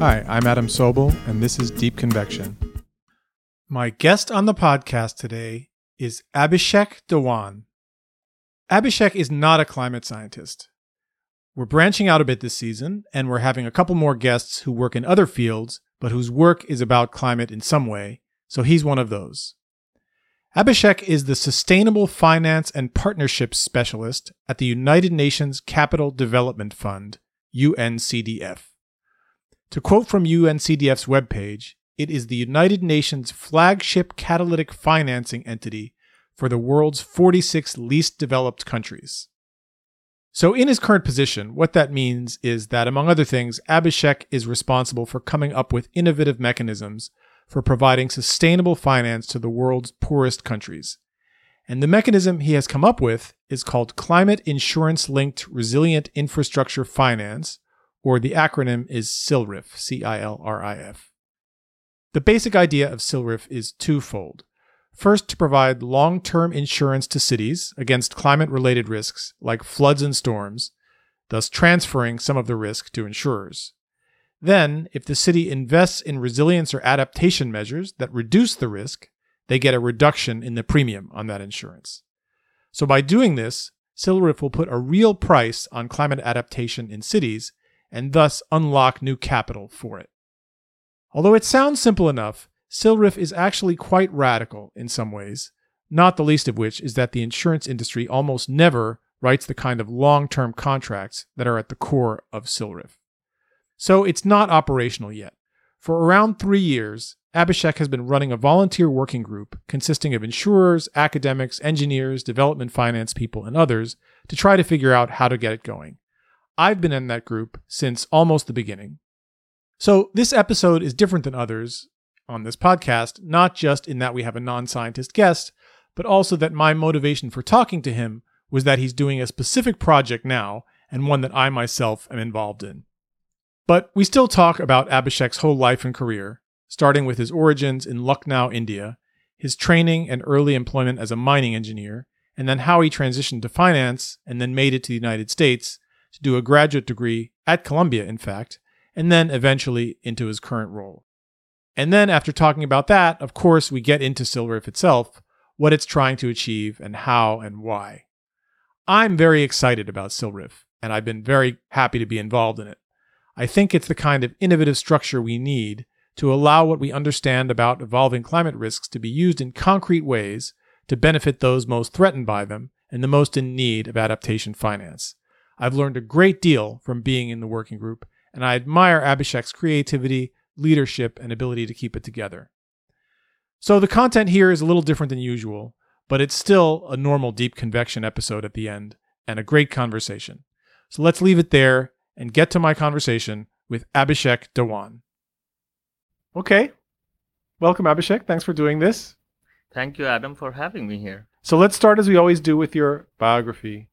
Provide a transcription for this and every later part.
Hi, I'm Adam Sobel, and this is Deep Convection. My guest on the podcast today is Abhisheik Dhawan. Abhisheik is not a climate scientist. We're branching out a bit this season, and we're having a couple more guests who work in other fields, but whose work is about climate in some way, so he's one of those. Abhisheik is the Sustainable Finance and Partnerships Specialist at the United Nations Capital Development Fund, UNCDF. To quote from UNCDF's webpage, it is the United Nations flagship catalytic financing entity for the world's 46 least developed countries. So, in his current position, what that means is that, among other things, Abhisheik is responsible for coming up with innovative mechanisms for providing sustainable finance to the world's poorest countries. And the mechanism he has come up with is called Climate Insurance Linked Resilient Infrastructure Finance, or the acronym is CILRIF, C I L R I F. The basic idea of CILRIF is twofold. First, to provide long term insurance to cities against climate related risks like floods and storms, thus transferring some of the risk to insurers. Then, if the city invests in resilience or adaptation measures that reduce the risk, they get a reduction in the premium on that insurance. So, by doing this, CILRIF will put a real price on climate adaptation in cities and thus unlock new capital for it. Although it sounds simple enough, CILRIF is actually quite radical in some ways, not the least of which is that the insurance industry almost never writes the kind of long term contracts that are at the core of CILRIF. So it's not operational yet. For around three years, Abhisheik has been running a volunteer working group consisting of insurers, academics, engineers, development finance people, and others to try to figure out how to get it going. I've been in that group since almost the beginning. So, this episode is different than others on this podcast, not just in that we have a non scientist guest, but also that my motivation for talking to him was that he's doing a specific project now and one that I myself am involved in. But we still talk about Abhisheik's whole life and career, starting with his origins in Lucknow, India, his training and early employment as a mining engineer, and then how he transitioned to finance and then made it to the United States to do a graduate degree at Columbia, in fact, and then eventually into his current role. And then, after talking about that, of course, we get into CILRIF itself, what it's trying to achieve, and how and why. I'm very excited about CILRIF, and I've been very happy to be involved in it. I think it's the kind of innovative structure we need to allow what we understand about evolving climate risks to be used in concrete ways to benefit those most threatened by them and the most in need of adaptation finance. I've learned a great deal from being in the working group, and I admire Abhisheik's creativity, leadership, and ability to keep it together. So the content here is a little different than usual, but it's still a normal deep convection episode at the end and a great conversation. So let's leave it there and get to my conversation with Abhisheik Dhawan. Okay. Welcome, Abhisheik. Thanks for doing this. Thank you, Adam, for having me here. So let's start as we always do with your biography.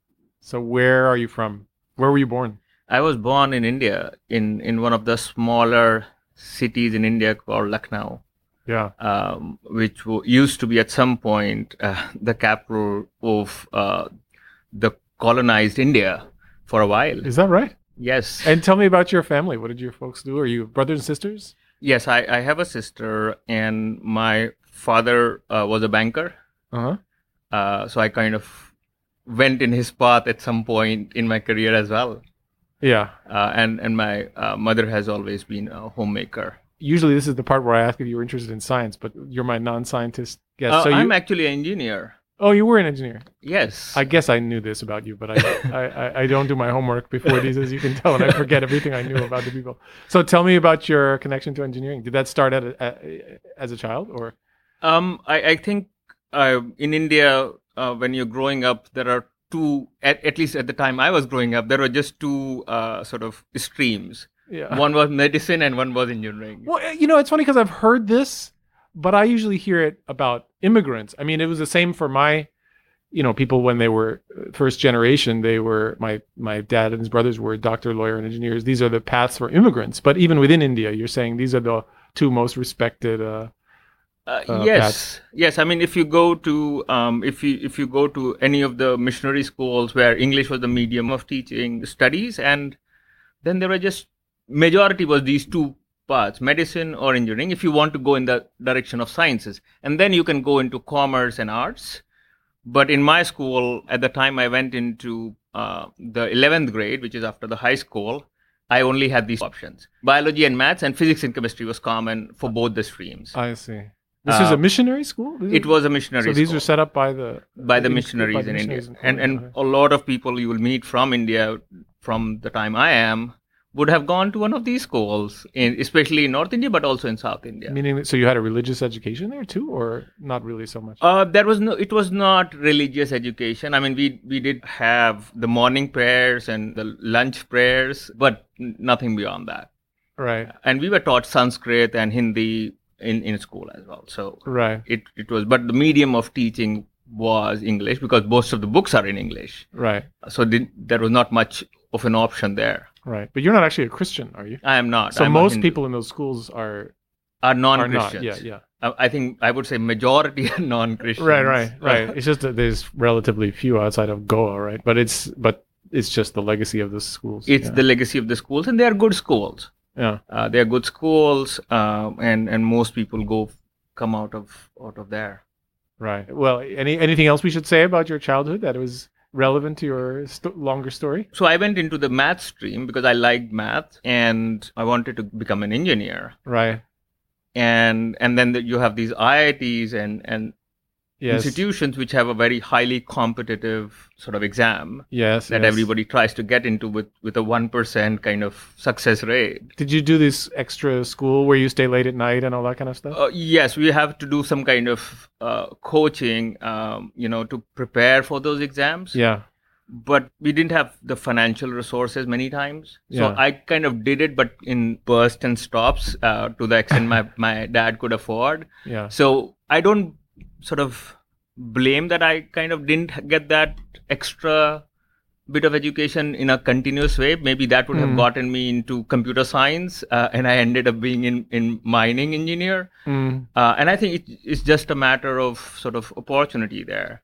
So where are you from? Where were you born? I was born in India, in, in one of the smaller cities in India called Lucknow. Yeah. Um, which w- used to be at some point uh, the capital of uh, the colonized India for a while. Is that right? Yes. And tell me about your family. What did your folks do? Are you brothers and sisters? yes, I, I have a sister, and my father uh, was a banker. Uh huh. Uh, so I kind of went in his path at some point in my career as well. Yeah. Uh, and and my uh, mother has always been a homemaker. Usually, this is the part where I ask if you were interested in science, but you're my non-scientist guest. Uh, so you, I'm actually an engineer. oh, you were an engineer. Yes. I guess I knew this about you, but I, I, I, I don't do my homework before these, as you can tell, and I forget everything I knew about the people. So tell me about your connection to engineering. Did that start at a, a, as a child, or um, I, I think uh, in India, uh, when you're growing up, there are two, at, at least at the time I was growing up, there were just two uh, sort of streams. yeah? One was medicine and one was engineering. Well, eh, you know, it's funny because I've heard this, but I usually hear it about immigrants. I mean, it was the same for my, you know, people when they were uh, first generation. They were my my dad and his brothers were doctor, lawyer, and engineers. These are the paths for immigrants. But even within India, you're saying these are the two most respected. Uh, Uh, uh, yes, paths. yes. I mean, if you go to um, if you if you go to any of the missionary schools where English was the medium of teaching studies, and then there were just majority was these two paths medicine or engineering if you want to go in the direction of sciences and then you can go into commerce and arts but in my school at the time i went into uh, the 11th grade which is after the high school i only had these options biology and maths and physics and chemistry was common for both the streams I see. This is a Uh, missionary school. This it was a missionary school. So these school are set up by the by the in- missionaries by the in India, missionaries and and a lot of people you will meet from India from the time I am would have gone to one of these schools, in, especially in North India, but also in South India. Meaning, so you had a religious education there too, or not really so much? Uh, there was no. It was not religious education. I mean, we we did have the morning prayers and the lunch prayers, but nothing beyond that. right, And we were taught Sanskrit and Hindi in in school as well. So right, it it was, but the medium of teaching was English because most of the books are in English. right, So the, there was not much of an option there. right. But you're not actually a Christian, are you? I am not. So I'm most people in those schools are are are non-Christians. not. Yeah, yeah. I I think I would say majority are non-Christians. Right, right, right. It's just that there's relatively few outside of Goa, right? But it's but it's just the legacy of the schools. It's yeah. the legacy of the schools, and they are good schools. Yeah. Uh, they are good schools, um, and and most people go come out of out of there. Right. Well, any anything else we should say about your childhood that was relevant to your st- longer story? So I went into the math stream because I liked math, and I wanted to become an engineer. Right. And and then the, you have these IITs and and Yes. institutions which have a very highly competitive sort of exam Yes. that yes. everybody tries to get into with with a 1% kind of success rate Did you do this extra school where you stay late at night and all that kind of stuff? uh, yes we have to do some kind of uh, coaching um, you know to prepare for those exams yeah. but we didn't have the financial resources many times so Yeah. i kind of did it but in bursts and stops uh, to the extent my, my dad could afford Yeah. so I don't sort of blame that I kind of didn't get that extra bit of education in a continuous way. Maybe that would have Mm. gotten me into computer science, uh, and I ended up being in in mining engineer. Mm. Uh, and I think it, it's just a matter of sort of opportunity there.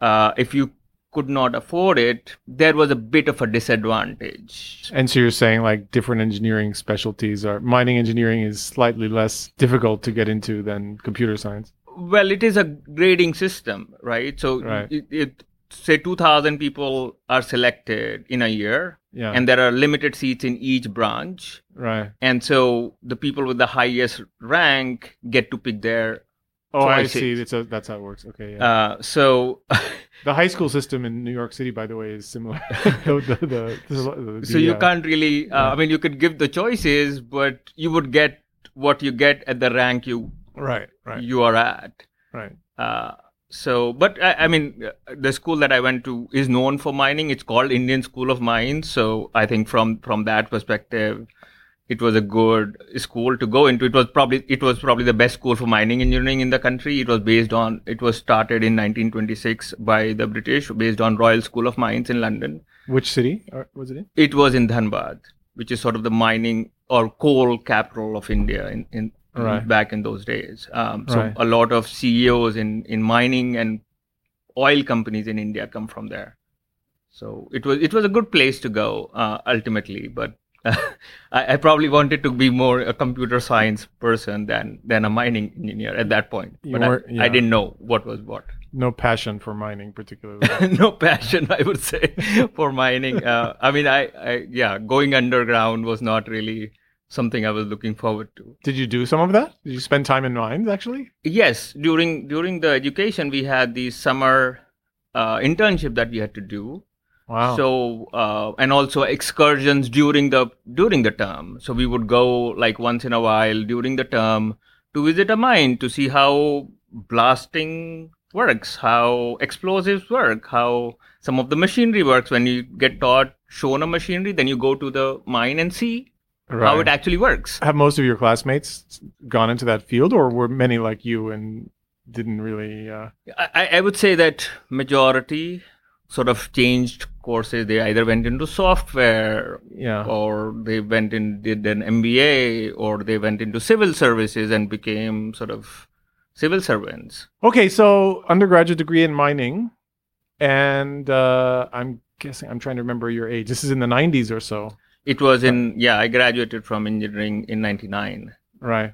Uh, if you could not afford it, there was a bit of a disadvantage. And so you're saying like different engineering specialties are mining engineering is slightly less difficult to get into than computer science. Well, it is a grading system, right? So Right. It, it say 2000 people are selected in a year Yeah. and there are limited seats in each branch right. and so the people with the highest rank get to pick their Oh, I see. That's a, that's how it works. Okay. Yeah. uh, so the high school system in New York City, by the way, is similar. the, the, the- so you uh, can't really uh, yeah. i mean you could give the choices but you would get what you get at the rank you Right. Right. you are at Right. Uh, so, but I, I mean, uh, the school that I went to is known for mining. It's called Indian School of Mines. So, I think from from that perspective, it was a good school to go into. It was probably it was probably the best school for mining engineering in the country. It was based on it was started in 1926 by the British, based on Royal School of Mines in London. Which city or was it in? It was in Dhanbad, which is sort of the mining or coal capital of India in, in Right. back in those days. Um, so Right. a lot of CEOs in, in mining and oil companies in India come from there. So it was it was a good place to go uh, ultimately, but I, I probably wanted to be more a computer science person than than a mining engineer at that point. You But I, yeah. I didn't know what was what. No passion for mining, particularly. no passion i would say for mining uh, i mean I, I yeah going underground was not really something i was looking forward to Did you do some of that? Did you spend time in mines actually? yes during during the education we had the summer uh, internship that we had to do Wow. so uh, and also excursions during the during the term so we would go like once in a while during the term to visit a mine to see how blasting works how explosives work how some of the machinery works when you get taught shown a machinery then you go to the mine and see how it actually works Have most of your classmates gone into that field, or were many like you and didn't really? Uh... I, I would say that majority sort of changed courses they either went into software Yeah. or they went and did an MBA, or they went into civil services and became sort of civil servants. Okay, so undergraduate degree in mining, and uh, I'm guessing I'm trying to remember your age. This is in the 90s or so. It was in yeah. I graduated from engineering in '99, Right.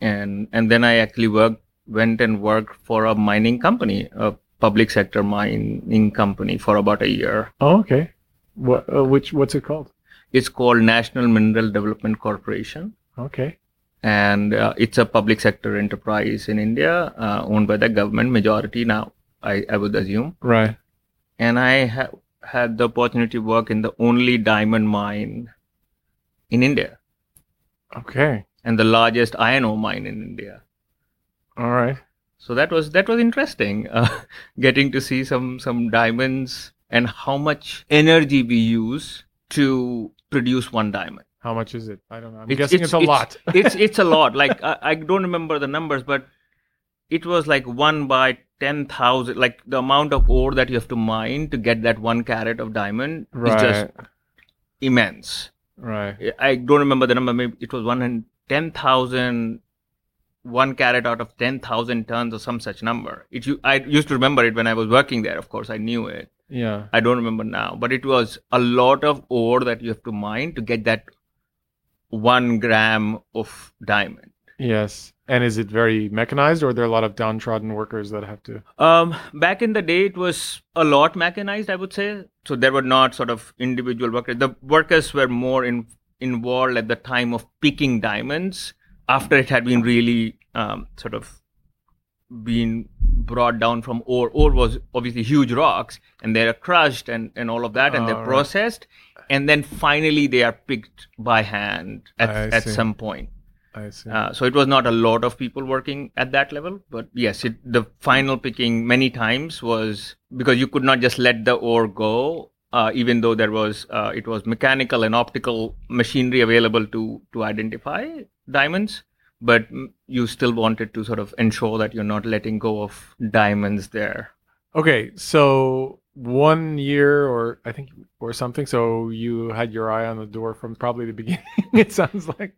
and and then I actually worked went and worked for a mining company, a public sector mining company for about a year. Oh, okay. What? Uh, which? What's it called? It's called National Mineral Development Corporation. Okay. and uh, it's a public sector enterprise in India, uh, owned by the government majority now. I, I would assume, Right. and I ha- had the opportunity to work in the only diamond mine in India Okay. and the largest iron ore mine in India. All right. So that was that was interesting, uh, getting to see some some diamonds and how much energy we use to produce one diamond. How much is it? I don't know. I'm It's- guessing it's, it's- a lot. it's it's a lot. Like I, I don't remember the numbers, but it was like one by ten thousand. Like the amount of ore that you have to mine to get that one carat of diamond right. is just immense. right. I don't remember the number. Maybe it was one hundred ten thousand. One carat out of ten thousand tons or some such number. It I used to remember it when I was working there. Of course, I knew it. Yeah. I don't remember now, but it was a lot of ore that you have to mine to get that one gram of diamond. Yes. And is it very mechanized, or are there a lot of downtrodden workers that have to? Um, back in the day, it was a lot mechanized, I would say. So there were not sort of individual workers. The workers were more in, involved at the time of picking diamonds after it had been really um, sort of been brought down from ore. Ore was obviously huge rocks, and they're crushed and, and all of that, and they're right. processed, and then finally they are picked by hand at, I at see. some point. I see. Uh, so it was not a lot of people working at that level, but yes, it, the final picking many times was because you could not just let the ore go, uh, even though there was uh, it was mechanical and optical machinery available to to identify diamonds, but you still wanted to sort of ensure that you're not letting go of diamonds there. Okay, so one year or I think or something. So you had your eye on the door from probably the beginning. it sounds like,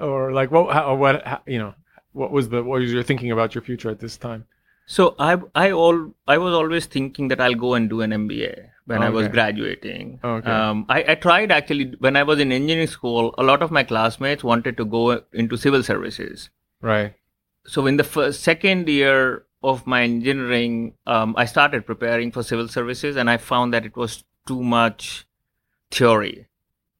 or like what? How, what? How, you know, what was the? What was your thinking about your future at this time? So I I all I was always thinking that I'll go and do an MBA when I was graduating. Okay. Um, I, I tried actually when I was in engineering school. A lot of my classmates wanted to go into civil services. Right. So in the first second year of my engineering, um, I started preparing for civil services, and I found that it was too much theory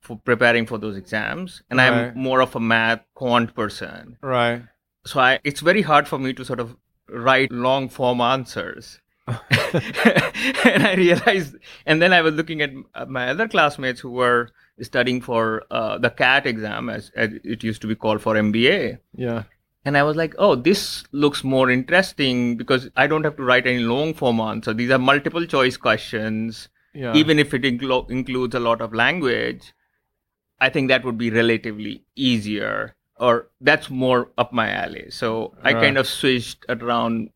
for preparing for those exams. And Right. I'm more of a math quant person Right. so I, it's very hard for me to sort of write long form answers and i realized and then i was looking at uh, my other classmates who were studying for uh, the cat exam as, as it used to be called for mba Yeah. And i was like oh this looks more interesting because i don't have to write any long form answer. These are multiple choice questions. Yeah. even if it inclo- includes a lot of language i think that would be relatively easier or that's more up my alley. So i kind of switched around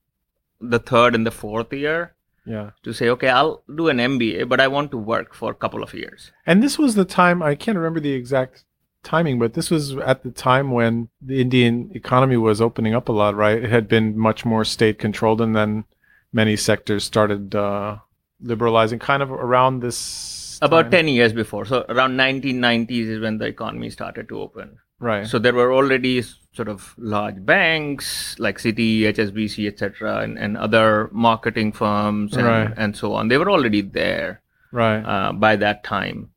the third and the fourth year Yeah. to say okay i'll do an mba but i want to work for a couple of years. And this was the time, I can't remember the exact timing, but this was at the time when the Indian economy was opening up a lot, right? It had been much more state controlled, and then many sectors started uh, liberalizing kind of around this. about 10 years before so around 1990s is when the economy started to open Right. so there were already sort of large banks like Citi, HSBC, etc., and, and other marketing firms and, Right. and so on. They were already there right. uh, by that time.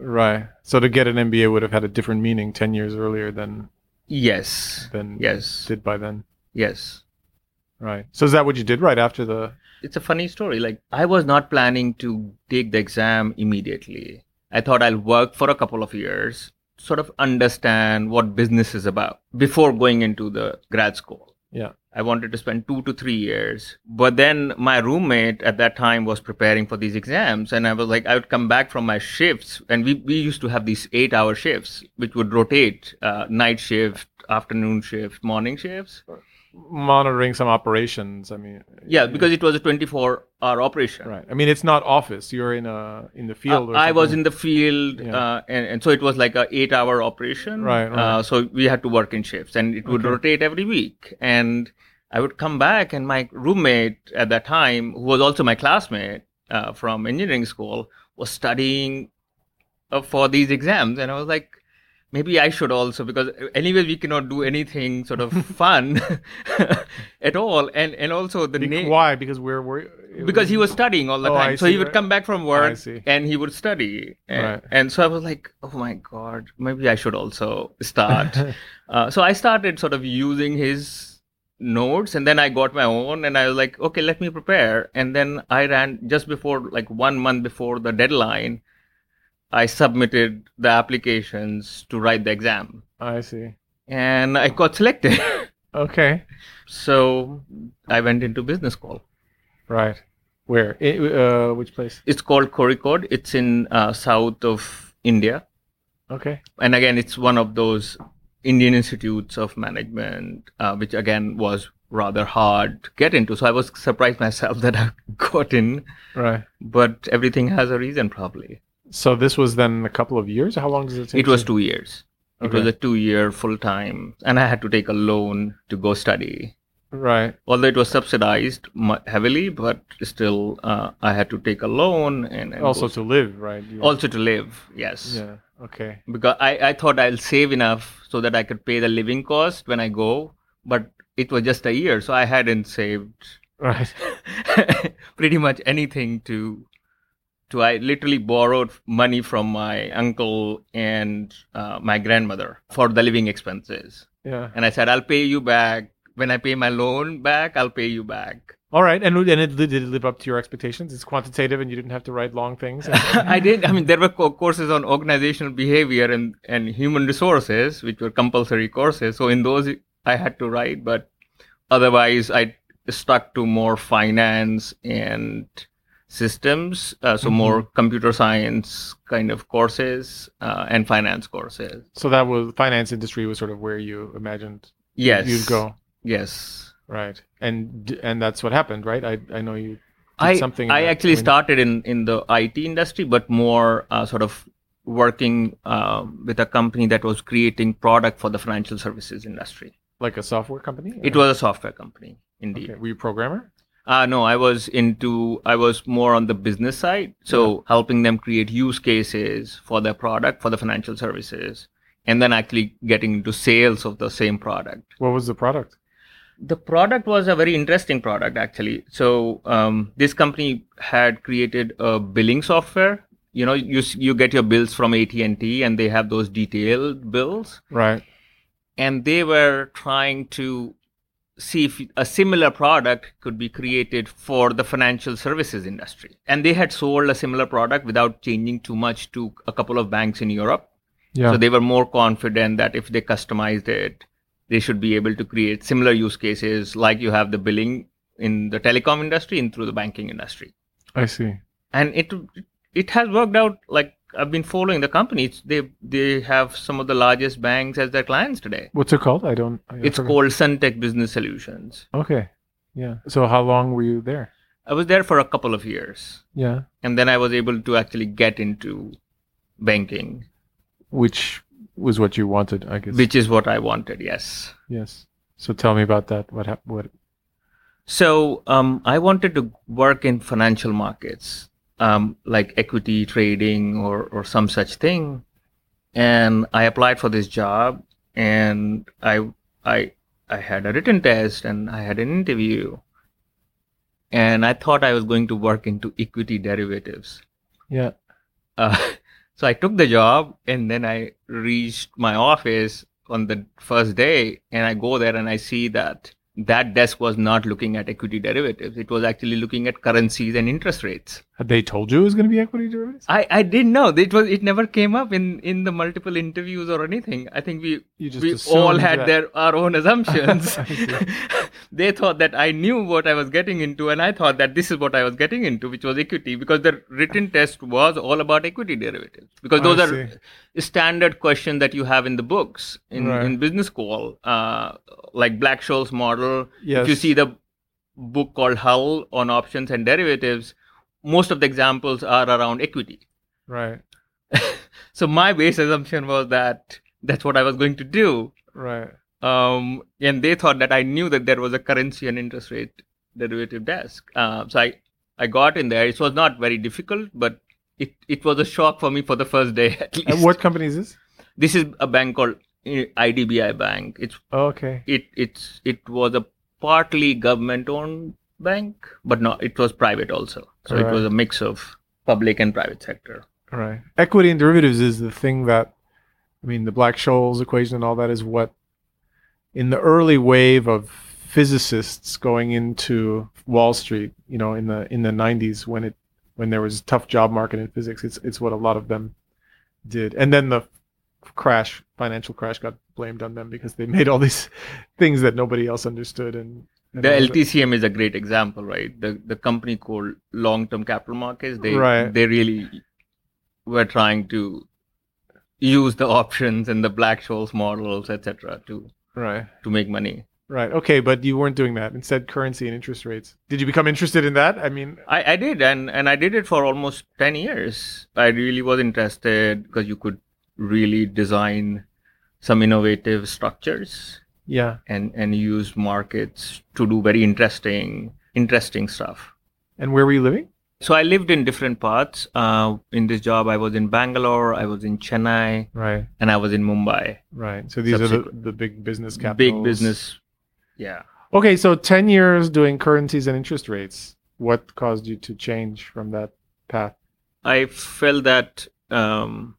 Right. So to get an MBA would have had a different meaning 10 years earlier than, Yes, than yes, did by then. yes. Right. So is that what you did right after the. It's a funny story. Like I was not planning to take the exam immediately. I thought I'll work for a couple of years, sort of understand what business is about before going into the grad school. Yeah. I wanted to spend two to three years. But then my roommate at that time was preparing for these exams. And I was like, I would come back from my shifts. And we, we used to have these eight hour shifts, which would rotate uh, night shift, afternoon shift, morning shifts. Monitoring some operations. I mean, Yeah, because it was a 24 hour operation. Right. I mean, it's not office. You're in a in the field. Uh, or I was in the field, Yeah. uh, and, and so it was like a eight hour operation. Right, right. Uh, so we had to work in shifts, and it would Okay. rotate every week. And I would come back, and my roommate at that time, who was also my classmate uh, from engineering school, was studying uh, for these exams, and I was like, maybe I should also because anyway we cannot do anything sort of fun at all, and and also the name Why? Because we're, we're because he was studying all the Oh, time. I so see, he would right. come back from work and he would study. And, Right. and so I was like, oh my God, maybe I should also start. uh, so I started sort of using his notes and then I got my own and I was like, okay, let me prepare. And then I ran just before, like one month before the deadline, I submitted the applications to write the exam I see. and I got selected. Okay. so I went into business school. Right. Where? I- uh, which place? It's called Kozhikode. It's in uh, south of India, Okay. and again, it's one of those Indian institutes of management, uh, which again was rather hard to get into. So I was surprised myself that I got in, Right. but everything has a reason, probably. So this was then a couple of years. How long does it take? It was to- two years. It was a two-year full-time, and I had to take a loan to go study. Right. Although it was subsidized heavily, but still, uh, I had to take a loan and, and Also to live, right? You- also to live. Yes. Yeah. Okay. because I, I thought I'll save enough so that I could pay the living cost when I go, but it was just a year, so I hadn't saved Right. pretty much anything to to I literally borrowed money from my uncle and uh, my grandmother for the living expenses, Yeah. and I said I'll pay you back when I pay my loan back. I'll pay you back. All right. And, and it, did it live up to your expectations? It's quantitative, and you didn't have to write long things. I did. I mean, there were co- courses on organizational behavior and, and human resources, which were compulsory courses. So in those, I had to write, but otherwise, I stuck to more finance and systems. Uh, so more computer science kind of courses uh, and finance courses. so that was finance industry was sort of where you imagined Yes. you'd go. Yes. Right. And and that's what happened, right? I I know you. Did I, something I actually when- started in, in the IT industry, but more uh, sort of working uh, with a company that was creating product for the financial services industry. like a software company. It was a software company, indeed. Okay. Were you a programmer? Uh, no, I was into, I was more on the business side. So helping them create use cases for their product, for the financial services, and then actually getting into sales of the same product. What was the product? The product was a very interesting product, actually. So um, this company had created a billing software. You know, you you get your bills from AT and T, and they have those detailed bills. Right. and they were trying to see if a similar product could be created for the financial services industry. And they had sold a similar product without changing too much to a couple of banks in Europe. Yeah. So they were more confident that if they customized it, they should be able to create similar use cases like you have the billing in the telecom industry and through the banking industry. I see. And it it has worked out like I've been following the company. It's, they they have some of the largest banks as their clients today. What's it called? I don't. I It's forgot. called SunTec Business Solutions. Okay. Yeah. So how long were you there? I was there for a couple of years, Yeah. and then I was able to actually get into banking, Which was what you wanted, I guess. which is what I wanted. Yes. yes. So tell me about that. What happened? What? So um, I wanted to work in financial markets, um, like equity trading or or some such thing, and I applied for this job, and I I I had a written test and I had an interview, and I thought I was going to work into equity derivatives. Yeah. Uh, so I took the job and then I reached my office on the first day and I go there and I see that that desk was not looking at equity derivatives. It was actually looking at currencies and interest rates. Had they told you it was going to be equity derivatives? I, I didn't know. It was it never came up in, in the multiple interviews or anything. I think we You just we all had that. their our own assumptions. They thought that I knew what I was getting into, and I thought that this is what I was getting into, which was equity, because the written test was all about equity derivatives. Because those are standard questions that you have in the books in, Right. in business school, uh, like Black Scholes model. Yes. If you see the book called Hull on options and derivatives, most of the examples are around equity. Right. So my base assumption was that that's what I was going to do. Right. Um, and they thought that I knew that there was a currency and interest rate derivative desk. Uh, so I, I got in there. It was not very difficult, but it it was a shock for me for the first day at least. And what company is this? This is a bank called uh, IDBI Bank. It's Oh, okay. it it's it was a partly government owned bank, but no, it was private also. So it was a mix of public and private sector. Right. Equity and derivatives is the thing that, I mean, the Black Scholes equation and all that is what, in the early wave of physicists going into Wall Street, you know, in the in the '90s when it when there was a tough job market in physics, it's it's what a lot of them did, and then the crash, financial crash, got blamed on them because they made all these things that nobody else understood and. The. LTCM is a great example, right? The the company called Long Term Capital Markets. They Right. they really were trying to use the options and the Black Scholes models, etc., to Right. to make money. Right. Okay, but you weren't doing that. Instead, currency and interest rates. Did you become interested in that? I mean, I, I did, and, and I did it for almost 10 years. I really was interested because you could really design some innovative structures yeah. and, and use markets to do very interesting interesting stuff. And where were you living? So I lived in different parts. Uh, in this job, I was in Bangalore, I was in Chennai, Right. and I was in Mumbai. Right. So these are the, the big business capitals. Big business. Yeah. Okay, so 10 years doing currencies and interest rates. What caused you to change from that path? I felt that um,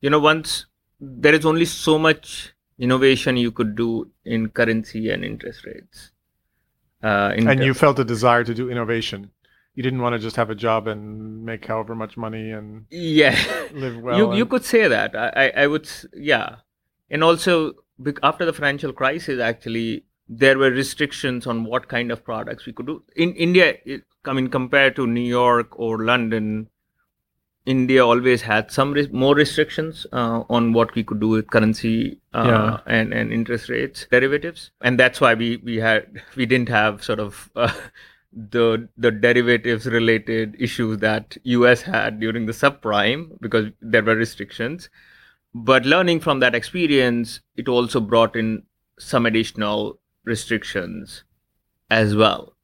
you know once there is only so much innovation you could do in currency and interest rates. Uh, in And you felt a desire to do innovation. You didn't want to just have a job and make however much money and yeah, live well. you you could say that. I I, would yeah, and also after the financial crisis, actually there were restrictions on what kind of products we could do in India. It, I mean, compared to New York or London, India always had some res- more restrictions uh, on what we could do with currency uh, Yeah. and and interest rates derivatives, and that's why we we had we didn't have sort of. Uh, the the derivatives related issues that US had during the subprime because there were restrictions but learning from that experience it also brought in some additional restrictions as well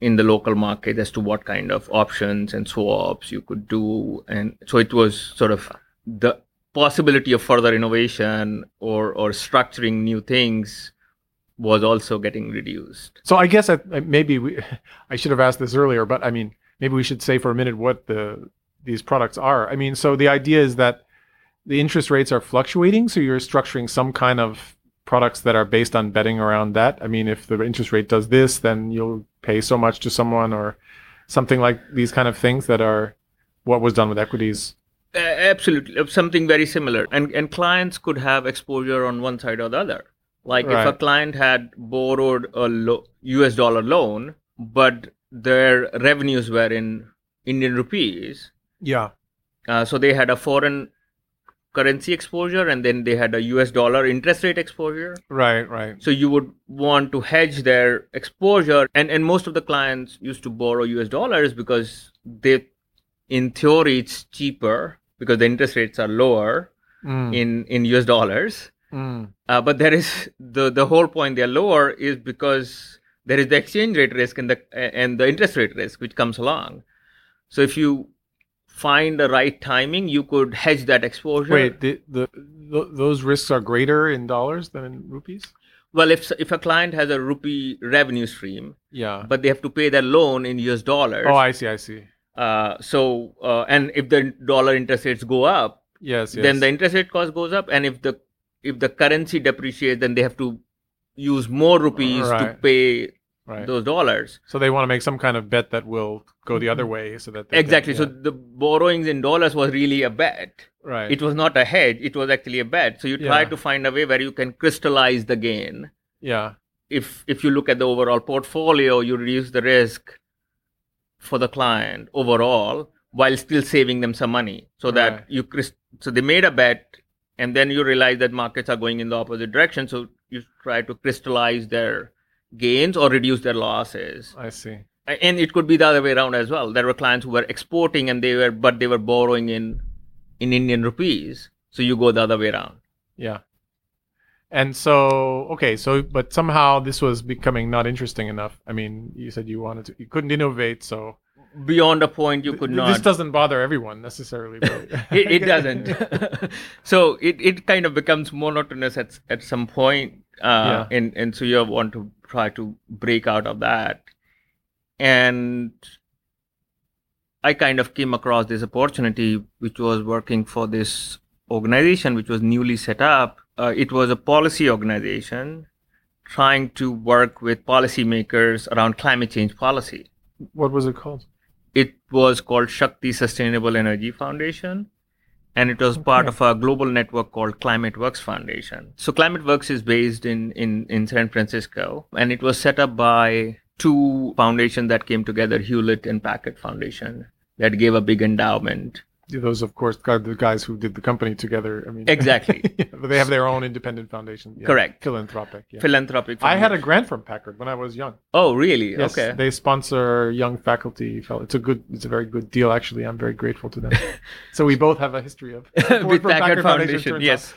in the local market as to what kind of options and swaps you could do and so it was sort of the possibility of further innovation or or structuring new things was also getting reduced So I guess I, I- uh, maybe we, I should have asked this earlier, but I mean, maybe we should say for a minute what the these products are. I mean, so the idea is that the interest rates are fluctuating, so you're structuring some kind of products that are based on betting around that. I mean, if the interest rate does this, then you'll pay so much to someone or something like these kind of things that are what was done with equities. A- absolutely uh, something very similar and and clients could have exposure on one side or the other like if a client had borrowed a lo- us dollar loan but their revenues were in indian rupees Yeah. uh, so they had a foreign currency exposure and then they had a us dollar interest rate exposure Right, right. so you would want to hedge their exposure and and most of the clients used to borrow us dollars because they in theory it's cheaper because the interest rates are lower Mm, in in us dollars mm. uh, but there is the the whole point they're lower is because there is the exchange rate risk and the and the interest rate risk which comes along so if you find the right timing you could hedge that exposure Wait, the, the th- those risks are greater in dollars than in rupees? well if if a client has a rupee revenue stream Yeah. but they have to pay their loan in US dollars. oh, I see, I see. uh, so, uh, and if the dollar interest rates go up, Yes, yes. then the interest rate cost goes up, and if the if the currency depreciates, then they have to use more rupees to pay right. those dollars. So they want to make some kind of bet that will go the other mm-hmm. way, so that they can- Exactly. So the borrowings in dollars was really a bet. right. It was not a hedge. It was actually a bet. So you try Yeah. to find a way where you can crystallize the gain. yeah, if if you look at the overall portfolio, you reduce the risk for the client overall while still saving them some money. So that Right. you so they made a bet and then you realize that markets are going in the opposite direction. So you try to crystallize their gains or reduce their losses. I see. And it could be the other way around as well. There were clients who were exporting and they were but they were borrowing in in Indian rupees. So you go the other way around. Yeah. And so, okay, so but somehow this was becoming not interesting enough. I mean, you said you wanted to, you couldn't innovate, so beyond a point you could not This doesn't bother everyone necessarily. But it, it doesn't so it, it kind of becomes monotonous at at some point uh Yeah. and and so you want to try to break out of that and i kind of came across this opportunity which was working for this organization which was newly set up uh, it was a policy organization trying to work with policymakers around climate change policy what was it called? It was called Shakti Sustainable Energy Foundation, and it was part of a global network called Climate Works Foundation. So Climate Works is based in, in, in San Francisco, and it was set up by two foundations that came together, Hewlett and Packard Foundation, that gave a big endowment. Those, of course, are the guys who did the company together. I mean, Exactly. But they have their own independent foundation. Yeah. Correct. Philanthropic. Yeah. Philanthropic. I had a grant from Packard when I was young. Oh, really? Yes, okay. they sponsor young faculty. It's a good, it's a very good deal. Actually, I'm very grateful to them. so we both have a history of with for Packard Foundation. out. Yes.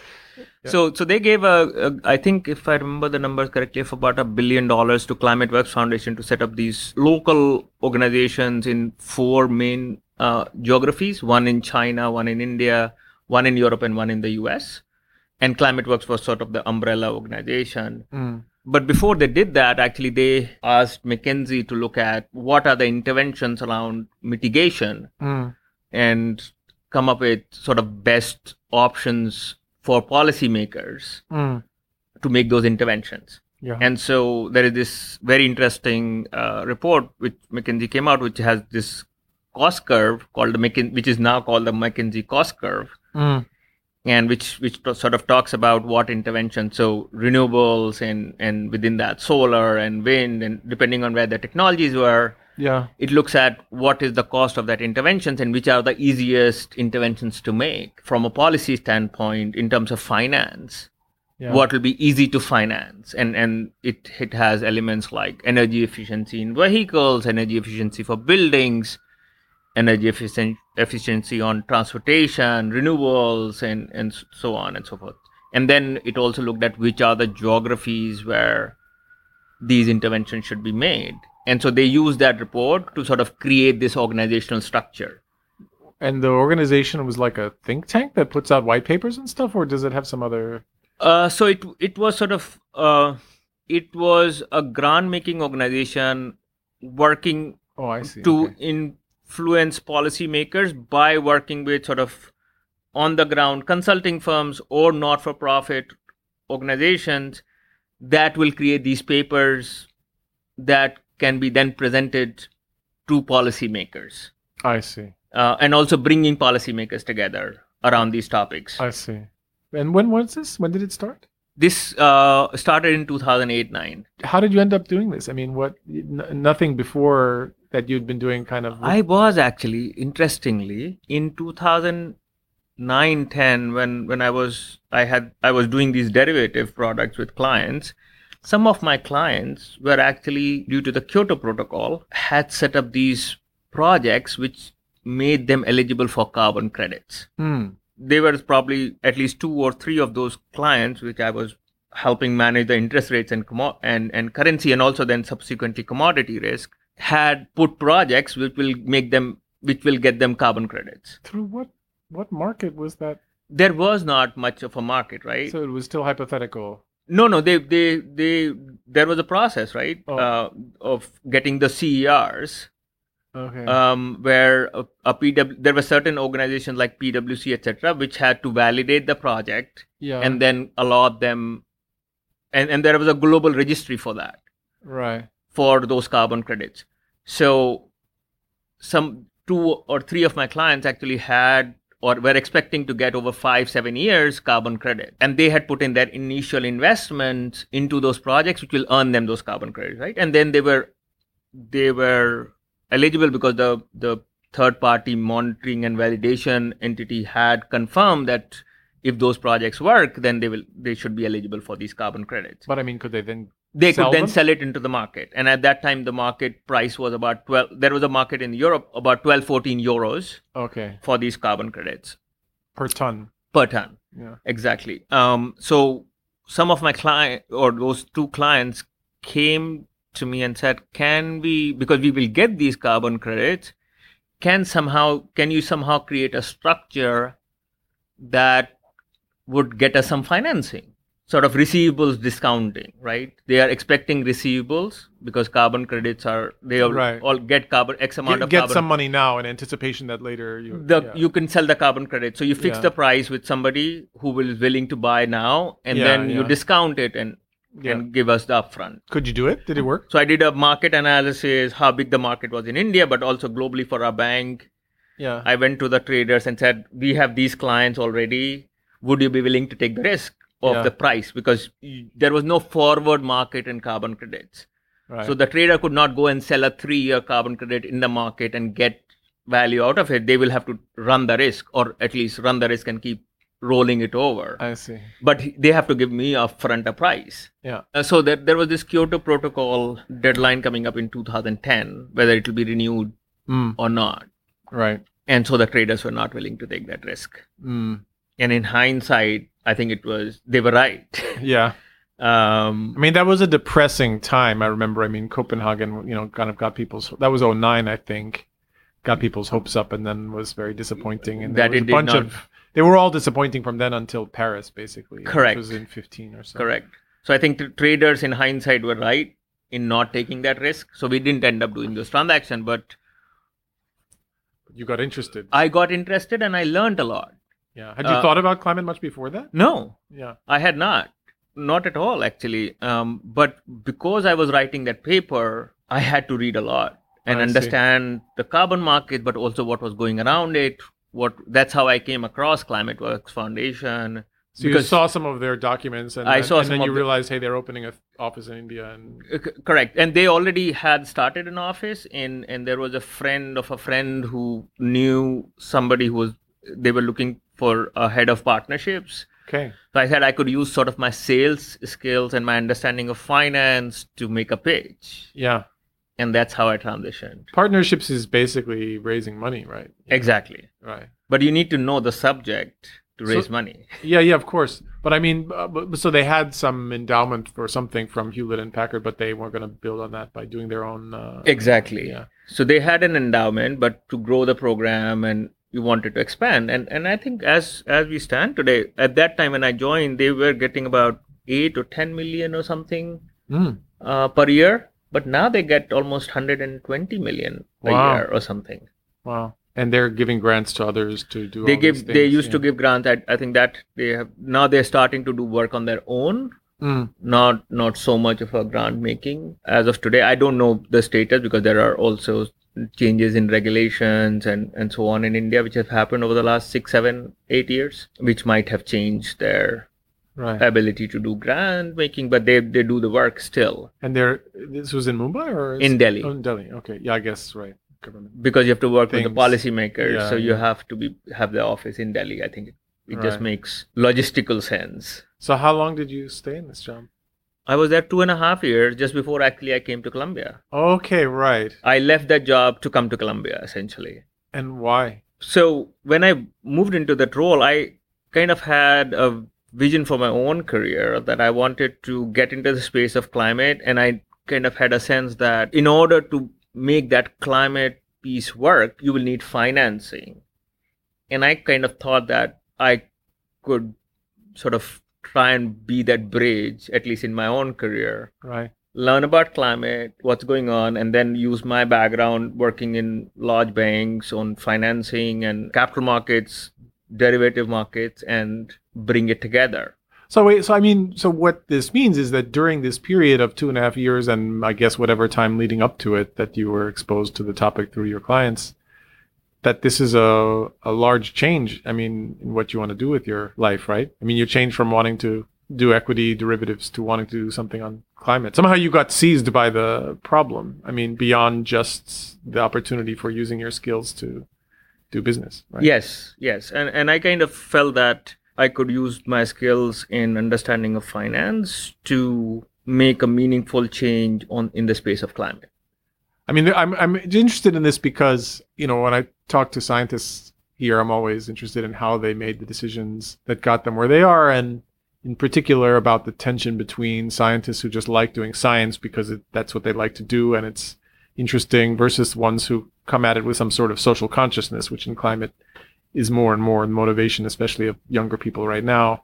Yeah. So, so they gave a, a, I think if I remember the numbers correctly, of about a billion dollars to Climate Works Foundation to set up these local organizations in four main uh, geographies: one in China, one in India, one in Europe, and one in the U.S. And Climate Works was sort of the umbrella organization. Mm. But before they did that, actually, they asked McKinsey to look at what are the interventions around mitigation Mm. and come up with sort of best options for policymakers Mm. to make those interventions. Yeah. And so there is this very interesting uh, report which McKinsey came out, which has this cost curve called the McKin- which is now called the McKinsey cost curve, Mm. and which which sort of talks about what intervention. So renewables and and within that solar and wind, and depending on where the technologies were, yeah. it looks at what is the cost of that interventions and which are the easiest interventions to make from a policy standpoint in terms of finance Yeah. what will be easy to finance and and it it has elements like energy efficiency in vehicles energy efficiency for buildings energy efficient, efficiency on transportation renewables and and so on and so forth and then it also looked at which are the geographies where these interventions should be made and so they used that report to sort of create this organizational structure And the organization was like a think tank that puts out white papers and stuff, or does it have some other? Uh, so it it was sort of uh, it was a grant making organization working Oh, I see. to okay. Influence policymakers by working with sort of on the ground consulting firms or not for profit organizations that will create these papers that can be then presented to policymakers I see. uh, and also bringing policymakers together around these topics. I see. And when was this? When did it start? This uh, started in 2008 9. How did you end up doing this? I mean, what? N- nothing before that you'd been doing, kind of. I was actually, interestingly, in 2009 10, when, when I was I had I was doing these derivative products with clients. Some of my clients were actually, due to the Kyoto Protocol, had set up these projects which made them eligible for carbon credits. Hmm. there were probably at least two or three of those clients which I was helping manage the interest rates and and and currency and also then subsequently commodity risk had put projects which will make them which will get them carbon credits. Through what? What market was that? There was not much of a market, right? So it was still hypothetical. no, no, they they they there was a process, right, Oh. uh, of getting the CERs. Okay. um, where a, a PW, there were certain organizations like PwC, etc., which had to validate the project yeah. and then allot them and, and there was a global registry for that right. For those carbon credits. So some two or three of my clients actually had or were expecting to get over five seven years carbon credit. And they had put in their initial investments into those projects which will earn them those carbon credits right? And then they were they were eligible because the the third party monitoring and validation entity had confirmed that if those projects work then they will they should be eligible for these carbon credits. But I mean, could they then? They Sell could then them? sell it into the market and at that time the market price was about 12 there was a market in europe about 12 14 euros Okay. for these carbon credits Per ton. per ton Yeah. exactly um, so some of my client or those two clients came to me and said can we because we will get these carbon credits can somehow can you somehow create a structure that would get us some financing sort of receivables discounting right they are expecting receivables because carbon credits are they all, Right. all get carbon x amount Get, of get carbon some money now in anticipation that later you. the yeah. you can sell the carbon credit so you fix Yeah. the price with somebody who will is willing to buy now and Yeah, then you discount it and and give us the upfront Could you do it? Did it work? so i did a market analysis how big the market was in india but also globally for our bank Yeah. I went to the traders and said, "We have these clients already. Would you be willing to take the risk of Yeah. the price because y- there was no forward market in carbon credits. right. So the trader could not go and sell a three-year carbon credit in the market and get value out of it. They will have to run the risk, or at least run the risk and keep rolling it over. I see. But they have to give me upfront a price. Yeah. Uh, so that there was this Kyoto Protocol deadline coming up in 2010, whether it will be renewed Mm, or not. right. And so the traders were not willing to take that risk. Mm, And in hindsight, I think it was they were right. yeah. um, I mean, that was a depressing time. I remember. I mean, Copenhagen, you know, kind of got people's. That was 09, I think. Got people's hopes up, and then was very disappointing. And That was a bunch not- of. They were all disappointing from then until Paris, basically. Correct. Which was in 15 or so. correct. So I think the traders in hindsight were right in not taking that risk. So we didn't end up doing this transaction, but You got interested. I got interested and I learned a lot. Yeah. Had you uh, thought about climate much before that? No, Yeah. I had not. Not at all, actually. Um, but because I was writing that paper, I had to read a lot and I see. understand the carbon market, but also what was going around it. What that's how I came across ClimateWorks Foundation. So you saw some of their documents, and, I and- saw and then you the- realized, hey, they're opening an office in India, and Uh, c- correct and they already had started an office in and there was a friend of a friend who knew somebody who was they were looking for a head of partnerships okay, so i said i could use sort of my sales skills and my understanding of finance to make a pitch yeah. and that's how i transitioned Partnerships is basically raising money, right? Yeah. exactly Right. but you need to know the subject to So- raise money Yeah, yeah, of course. But I mean, uh, but, so they had some endowment or something from Hewlett and Packard, but they weren't going to build on that by doing their own. Uh, exactly Yeah. so they had an endowment but to grow the program and you wanted to expand and and i think as as we stand today at that time when i joined they were getting about 8 or 10 million or something Mm. uh, per year but now they get almost 120 million a year or something Wow. And they're giving grants to others to do. they give they used to give grants I, I think that they have now they're starting to do work on their own Mm. not not so much of a grant making as of today i don't know the status because there are also changes in regulations and and so on in india which have happened over the last six seven eight years which might have changed their Right. ability to do grant making but they they do the work still And they're this was in Mumbai or In Delhi. Oh, in Delhi. Okay. Yeah, I guess right. Government. because you have to work with the Things. policymakers Yeah, so you yeah. have to be have the office in delhi i think it, it just makes logistical sense So how long did you stay in this job? I was there two and a half years just before actually i came to columbia Okay, right. i left that job to come to columbia essentially And why? so when i moved into that role i kind of had a vision for my own career that i wanted to get into the space of climate and i kind of had a sense that in order to make that climate piece work you will need financing and i kind of thought that i could sort of try and be that bridge at least in my own career Right. learn about climate, what's going on, and then use my background working in large banks on financing and capital markets, derivative markets, and bring it together. So wait, so I mean, so what this means is that during this period of two and a half years, and I guess whatever time leading up to it, that you were exposed to the topic through your clients, that this is a a large change. I mean, in what you want to do with your life, right? I mean, you change from wanting to do equity derivatives to wanting to do something on climate. Somehow you got seized by the problem. I mean, beyond just the opportunity for using your skills to do business. Right? Yes, yes, and and I kind of felt that I could use my skills in understanding of finance to make a meaningful change on in the space of climate. I mean, I'm I'm interested in this because you know when I talk to scientists here, I'm always interested in how they made the decisions that got them where they are, and in particular about the tension between scientists who just like doing science because it, that's what they like to do and it's interesting versus ones who come at it with some sort of social consciousness, which in climate is more and more the motivation, especially of younger people right now.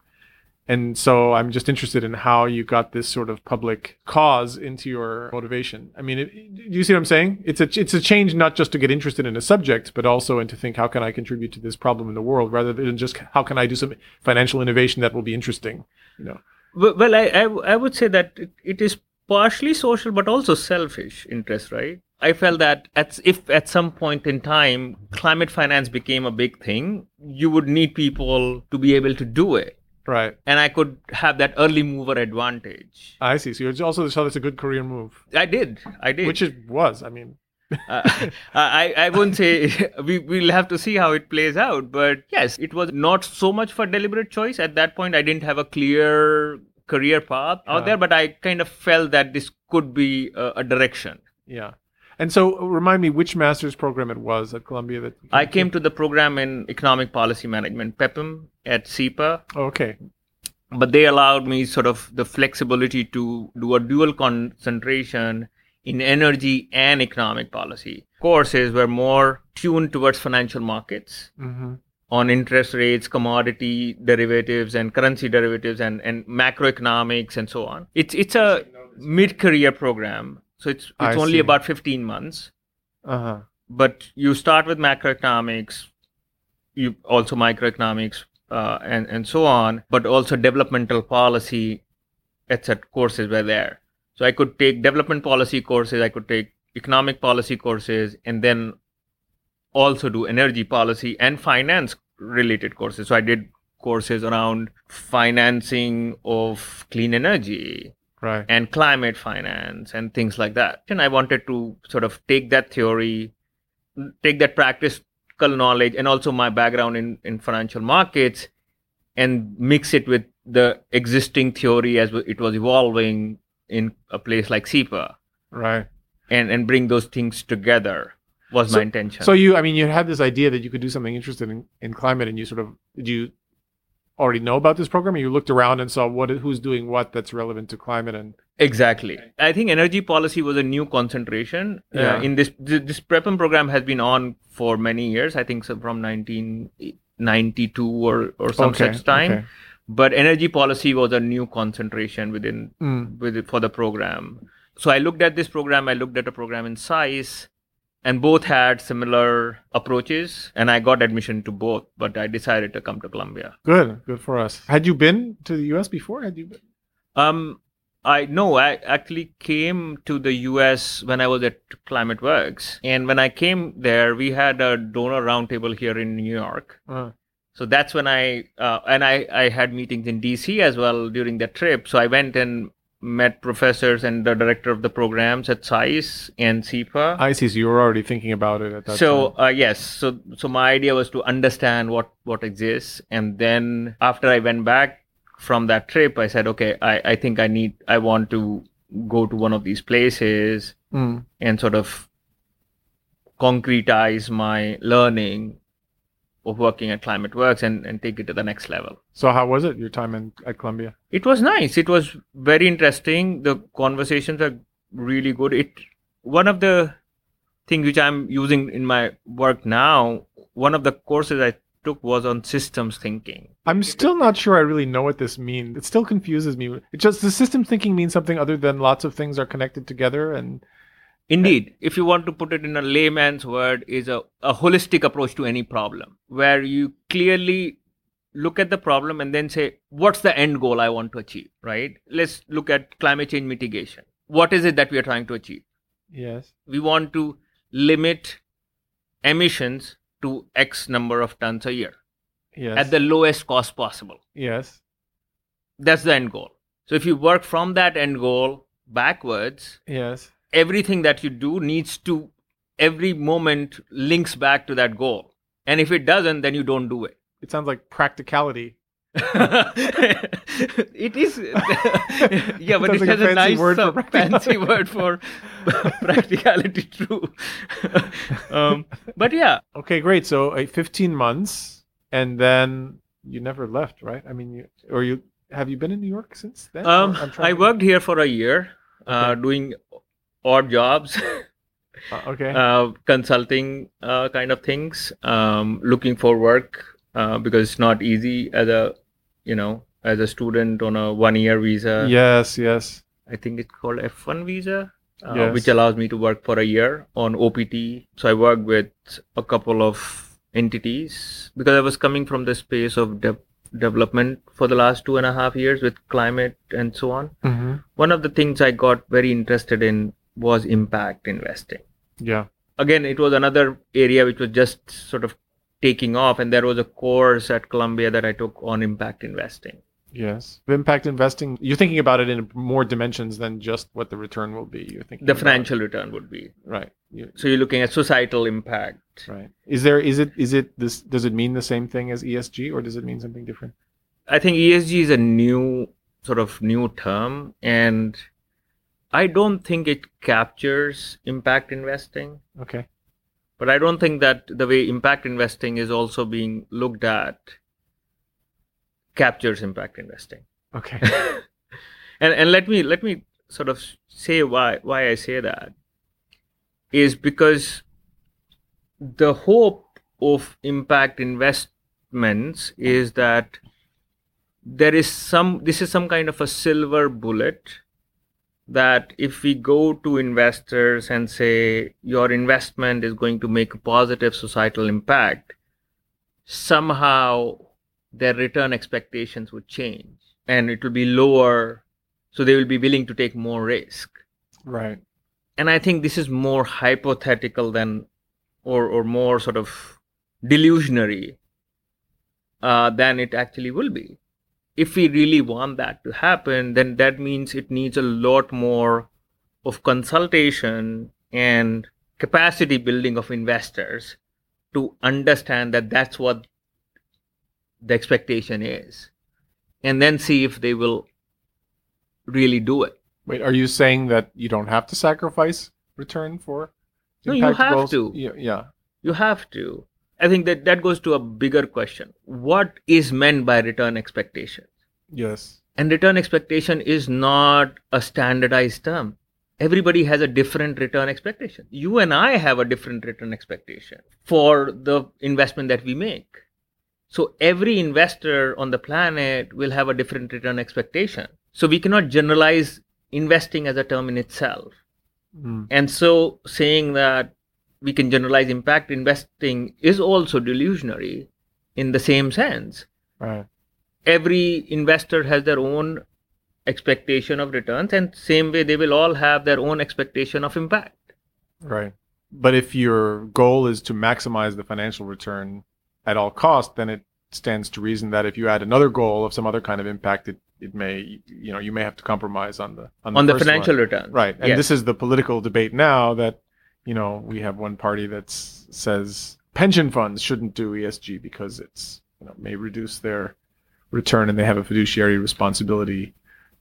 And so I'm just interested in how you got this sort of public cause into your motivation. I mean, do you see what I'm saying? It's a it's a change not just to get interested in a subject, but also and to think how can I contribute to this problem in the world, rather than just how can I do some financial innovation that will be interesting. You know. Well, I, I I would say that it, it is partially social, but also selfish interest, right? I felt that at, if at some point in time climate finance became a big thing, you would need people to be able to do it Right. and I could have that early mover advantage. I see. So you also saw this a good career move, I did, I did. which it was. I mean, uh, I I wouldn't say we we'll have to see how it plays out, but yes, it was not so much for deliberate choice at that point. I didn't have a clear career path out Yeah. there, but I kind of felt that this could be a, a direction. yeah. And so remind me which master's program it was at Columbia that I came to the program in economic policy management, PEPM, at SIPA, Oh, okay. but they allowed me sort of the flexibility to do a dual concentration in energy and economic policy. Courses were more tuned towards financial markets hmm on interest rates, commodity derivatives, and currency derivatives, and, and macroeconomics, and so on. It's it's a mid-career program, so it's I it's only see. about 15 months. Uh huh. But you start with macroeconomics, you also microeconomics, uh, and and so on. But also developmental policy, etc. courses were there. So I could take development policy courses, I could take economic policy courses, and then also do energy policy and finance related courses. So I did courses around financing of clean energy Right. and climate finance and things like that. And I wanted to sort of take that theory, take that practical knowledge, and also my background in, in financial markets and mix it with the existing theory as it was evolving in a place like SIPA Right. and, and bring those things together was So- my intention. So you, I mean, you had this idea that you could do something interesting in, in climate, and you sort of did you already know about this program, or you looked around and saw what who's doing what that's relevant to climate, and Exactly. I think energy policy was a new concentration. Yeah. Uh, in this, th- this PREPM program has been on for many years. I think so from 1992 or, or some Okay, such time. okay. But energy policy was a new concentration within Mm. with it for the program. So I looked at this program. I looked at a program in SAIS, and both had similar approaches. And I got admission to both, but I decided to come to Columbia. good, good for us. Had you been to the U.S. before? Had you? Been? Um, I no, I actually came to the US when I was at ClimateWorks, and when I came there, we had a donor roundtable here in New York. Uh, So that's when I uh, and I I had meetings in DC as well during that trip. So I went and met professors and the director of the programs at SAIS and SIPA. I see. So you were already thinking about it at that so time. uh, yes so so my idea was to understand what what exists and then after i went back from that trip i said okay i i think i need i want to go to one of these places Mm. and sort of concretize my learning of working at climate works and, and take it to the next level So how was it your time in at Columbia? it was nice it was very interesting the conversations are really good it one of the things which i'm using in my work now one of the courses i took was on systems thinking I'm still not sure I really know what this means. It still confuses me. It just the system thinking means something other than lots of things are connected together and indeed if you want to put it in a layman's word is a, a holistic approach to any problem where you clearly look at the problem and then say what's the end goal i want to achieve right let's look at climate change mitigation what is it that we are trying to achieve yes. we want to limit emissions to X number of tons a year Yes. at the lowest cost possible. yes. That's the end goal. So if you work from that end goal backwards, Yes. Everything that you do needs to, every moment links back to that goal. And if it doesn't, then you don't do it. It sounds like practicality. it is yeah but it like has a, fancy nice word for uh, fancy word for practicality true um, but yeah Okay, great. So uh, 15 months, and then you never left, right? I mean, you, or you have you been in New York since then? Um, to- worked here for a year, uh, Okay. doing odd jobs. Uh, okay. uh, consulting uh, kind of things, um, looking for work uh, because it's not easy as a, you know, as a student on a one-year visa. yes, yes. I think it's called F1 visa, uh, Yes. which allows me to work for a year on OPT. So I work with a couple of entities because I was coming from the space of de- development for the last two and a half years with climate and so on. Mm-hmm. One of the things I got very interested in was impact investing. Yeah. Again, it was another area which was just sort of taking off, and there was a course at Columbia that I took on impact investing. Yes. Impact investing, you're thinking about it in more dimensions than just what the return will be. You're thinking The financial return would be Right. You, so you're looking at societal impact. right. Is there is it is it this does it mean the same thing as ESG or does it mean something different? I think ESG is a new sort of new term, and I don't think it captures impact investing. Okay. But I don't think that the way impact investing is also being looked at captures impact investing. Okay. and and let me let me sort of say why why I say that is because the hope of impact investments is that there is some this is some kind of a silver bullet that if we go to investors and say your investment is going to make a positive societal impact somehow their return expectations would change and it will be lower. So they will be willing to take more risk. Right. and i think this is more hypothetical than or or more sort of delusionary uh, than it actually will be if we really want that to happen then that means it needs a lot more of consultation and capacity building of investors to understand that that's what the expectation is and then see if they will really do it Wait, are you saying that you don't have to sacrifice return for No, you have goals? to. Yeah, yeah. you have to i think that that goes to a bigger question. What is meant by return expectation Yes. and return expectation is not a standardized term. Everybody has a different return expectation. You and i have a different return expectation for the investment that we make. So every investor on the planet will have a different return expectation. So we cannot generalize investing as a term in itself. Mm. and so saying that we can generalize impact investing is also delusionary in the same sense. Right. Every investor has their own expectation of returns, and same way they will all have their own expectation of impact. Right. But if your goal is to maximize the financial return at all cost, then it stands to reason that if you add another goal of some other kind of impact, it, it may you know you may have to compromise on the on the, on the financial one. return. Right. And Yes. this is the political debate now that you know we have one party that says pension funds shouldn't do ESG because it's you know may reduce their return and they have a fiduciary responsibility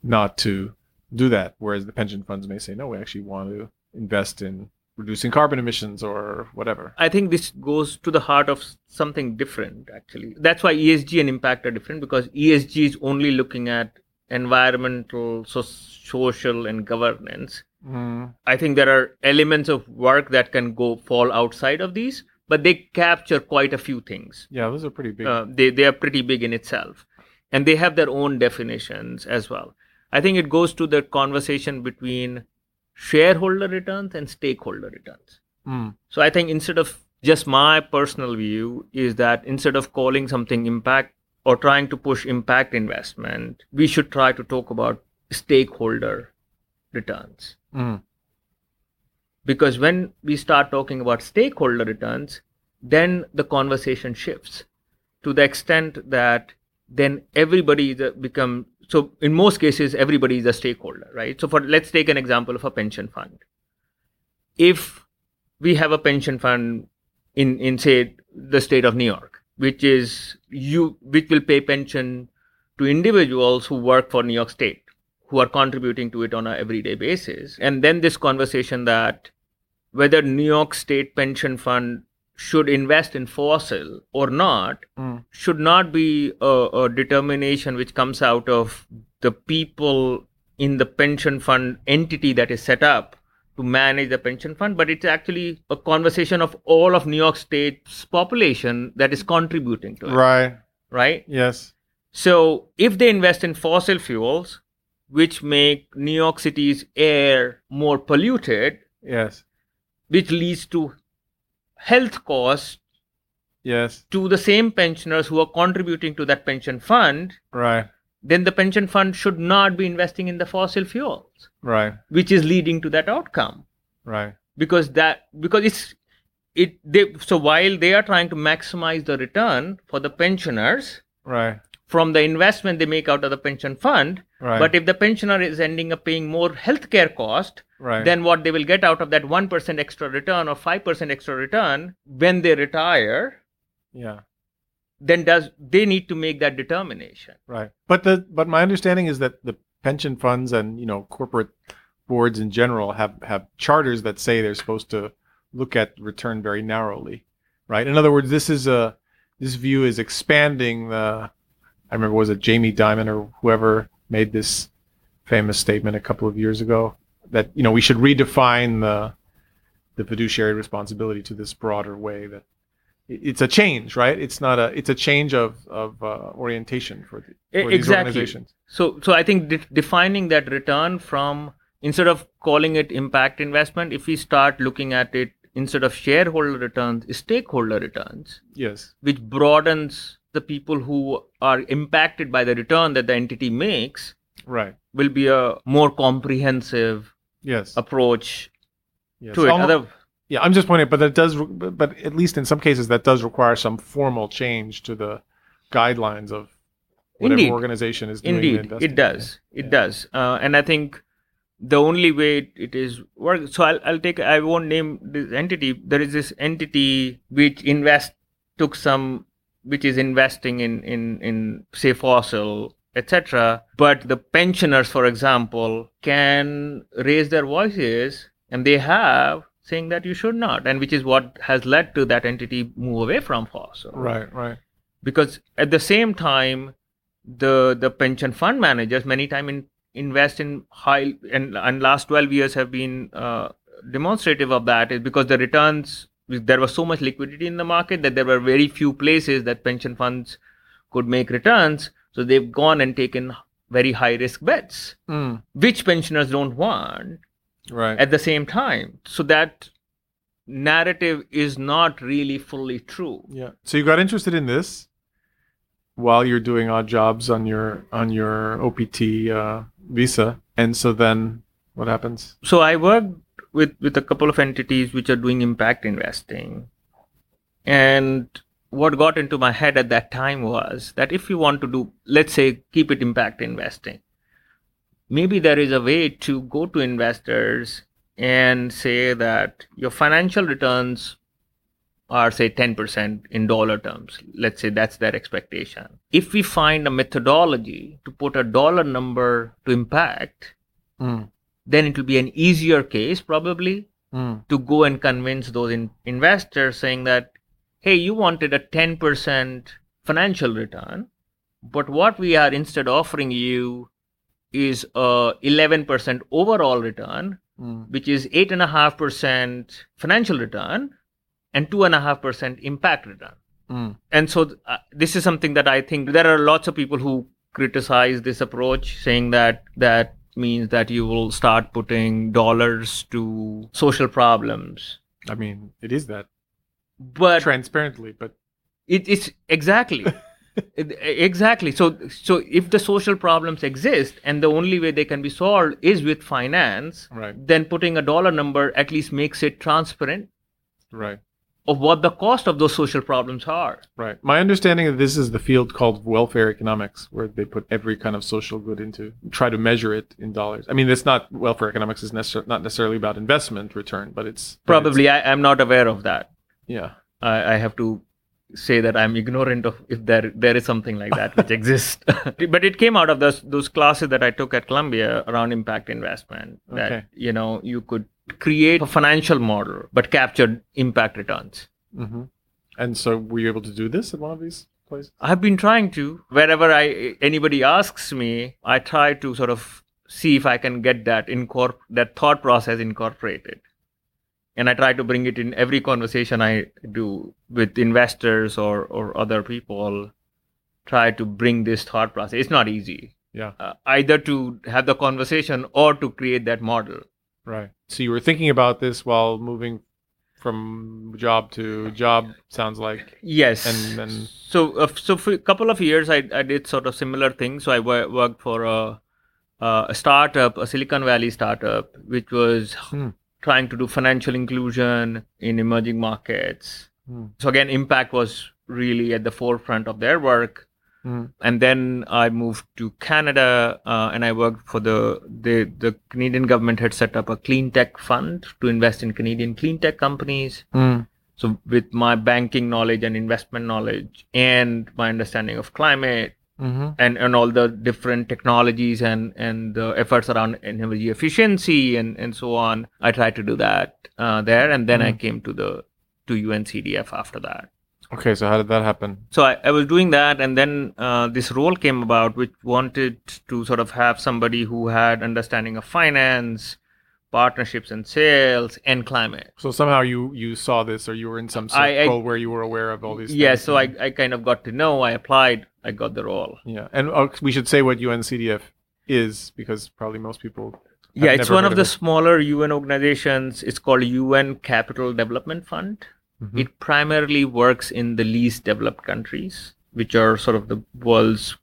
not to do that whereas the pension funds may say no we actually want to invest in reducing carbon emissions or whatever I think this goes to the heart of something different, actually. That's why ESG and impact are different because ESG is only looking at environmental, so- social, and governance. Mm, I think there are elements of work that can go fall outside of these, but they capture quite a few things. yeah those are pretty big Uh, they they are pretty big in itself, and they have their own definitions as well. I think it goes to the conversation between shareholder returns and stakeholder returns. Mm, So I think instead of just my personal view is that instead of calling something impact or trying to push impact investment, we should try to talk about stakeholder returns. Mm, because when we start talking about stakeholder returns then the conversation shifts to the extent that then everybody is become so in most cases everybody is a stakeholder right? So for let's take an example of a pension fund. If we have a pension fund in in say the state of new york which is you which will pay pension to individuals who work for new york state who are contributing to it on a everyday basis and then this conversation that whether new york state pension fund should invest in fossil or not mm, should not be a, a determination which comes out of the people in the pension fund entity that is set up to manage the pension fund, but it's actually a conversation of all of New York State's population that is contributing to it. Right. Right. Yes. So if they invest in fossil fuels, which make New York City's air more polluted, Yes. which leads to health costs Yes. to the same pensioners who are contributing to that pension fund, Right. then the pension fund should not be investing in the fossil fuels, Right. which is leading to that outcome. Right. Because that because it's it they so while they are trying to maximize the return for the pensioners Right. From the investment they make out of the pension fund, Right. but if the pensioner is ending up paying more healthcare cost, Right. then what they will get out of that 1% extra return or 5% extra return when they retire yeah. then does they need to make that determination Right. But the but my understanding is that the pension funds and you know corporate boards in general have have charters that say they're supposed to look at return very narrowly. Right. In other words, this is a this view is expanding the. I remember was it Jamie Dimon or whoever made this famous statement a couple of years ago that you know we should redefine the the fiduciary responsibility to this broader way that it's a change, right? It's not a it's a change of of uh, orientation for, the, for these organizations. so so i think de- defining that return from instead of calling it impact investment if we start looking at it instead of shareholder returns stakeholder returns Yes. which broadens the people who are impacted by the return that the entity makes Right. will be a more comprehensive Yes. approach yes. to it Other, yeah, I'm just pointing, but that does, but at least in some cases, that does require some formal change to the guidelines of whatever Indeed. organization is doing Indeed, it does. It Yeah. does. Uh, and I think the only way it- it is work. So I'll, I'll take. I won't name this entity. There is this entity which invest took some, which is investing in in in say fossil etc. But the pensioners, for example, can raise their voices, and they have saying that you should not, and which is what has led to that entity move away from fossil Right. Right. because at the same time the the pension fund managers many time in, invest in high and and last 12 years have been uh, demonstrative of that is because the returns there was so much liquidity in the market that there were very few places that pension funds could make returns so they've gone and taken very high risk bets Mm. which pensioners don't want Right. at the same time so that narrative is not really fully true yeah. So you got interested in this while you're doing odd jobs on your on your OPT uh, visa, and so then what happens? so i worked with with a couple of entities which are doing impact investing. And what got into my head at that time was that if you want to do let's say keep it impact investing maybe there is a way to go to investors and say that your financial returns are say 10% in dollar terms. Let's say that's their expectation. If we find a methodology to put a dollar number to impact Mm. Then it will be an easier case probably Mm. to go and convince those in- investors saying that hey you wanted a 10% financial return but what we are instead offering you is a 11% overall return Mm. which is 8.5% financial return and 2.5% impact return Mm. and so th- uh, this is something that i think there are lots of people who criticize this approach saying that that means that you will start putting dollars to social problems. I mean, it is that. But transparently, but it, it's exactly. It- exactly. So so if the social problems exist and the only way they can be solved is with finance right, then putting a dollar number at least makes it transparent. Right. Of what the cost of those social problems are Right. My understanding of this is the field called welfare economics, where they put every kind of social good into try to measure it in dollars. I mean, it's not welfare economics is necessar- not necessarily about investment return, but it's but probably I, i'm not aware of that yeah. I, I have to say that I'm ignorant of if there there is something like that which exists. but it came out of those those classes that I took at Columbia around impact investment. That Okay. you know you could create a financial model but capture impact returns. hmm And so, were you able to do this at one of these places? I've been trying to wherever I anybody asks me, I try to sort of see if I can get that incorp- that thought process incorporated. And I try to bring it in every conversation I do with investors or, or other people. Try to bring this thought process. It's not easy. Yeah. Uh, either to have the conversation or to create that model. Right. So you were thinking about this while moving from job to job. Sounds like. Yes. And then- so uh, so for a couple of years I, I did sort of similar things. So I worked for a a startup, a Silicon Valley startup, which was Hmm. trying to do financial inclusion in emerging markets. Hmm. So again, impact was really at the forefront of their work. Hmm. And then I moved to Canada, uh, and I worked for the, the the Canadian government had set up a clean tech fund to invest in Canadian clean tech companies. Mm. So with my banking knowledge and investment knowledge and my understanding of climate hmm and, and all the different technologies and, and the efforts around energy efficiency and, and so on, I tried to do that uh, there. And then I Mhm. came to the to UNCDF after that. Okay. So how did that happen? So I, I was doing that, and then uh, this role came about, which wanted to sort of have somebody who had understanding of finance, partnerships and sales, and climate. So somehow you you saw this, or you were in some I- circle where you were aware of all these. Things. Yeah, things, so I, I kind of got to know. I applied. I got the role. Yeah, and uh, we should say what UNCDF is because probably most people. Yeah, it's one heard of the it. smaller UN organizations. It's called UN Capital Development Fund. Mhm. It primarily works in the least developed countries, which are sort of the world's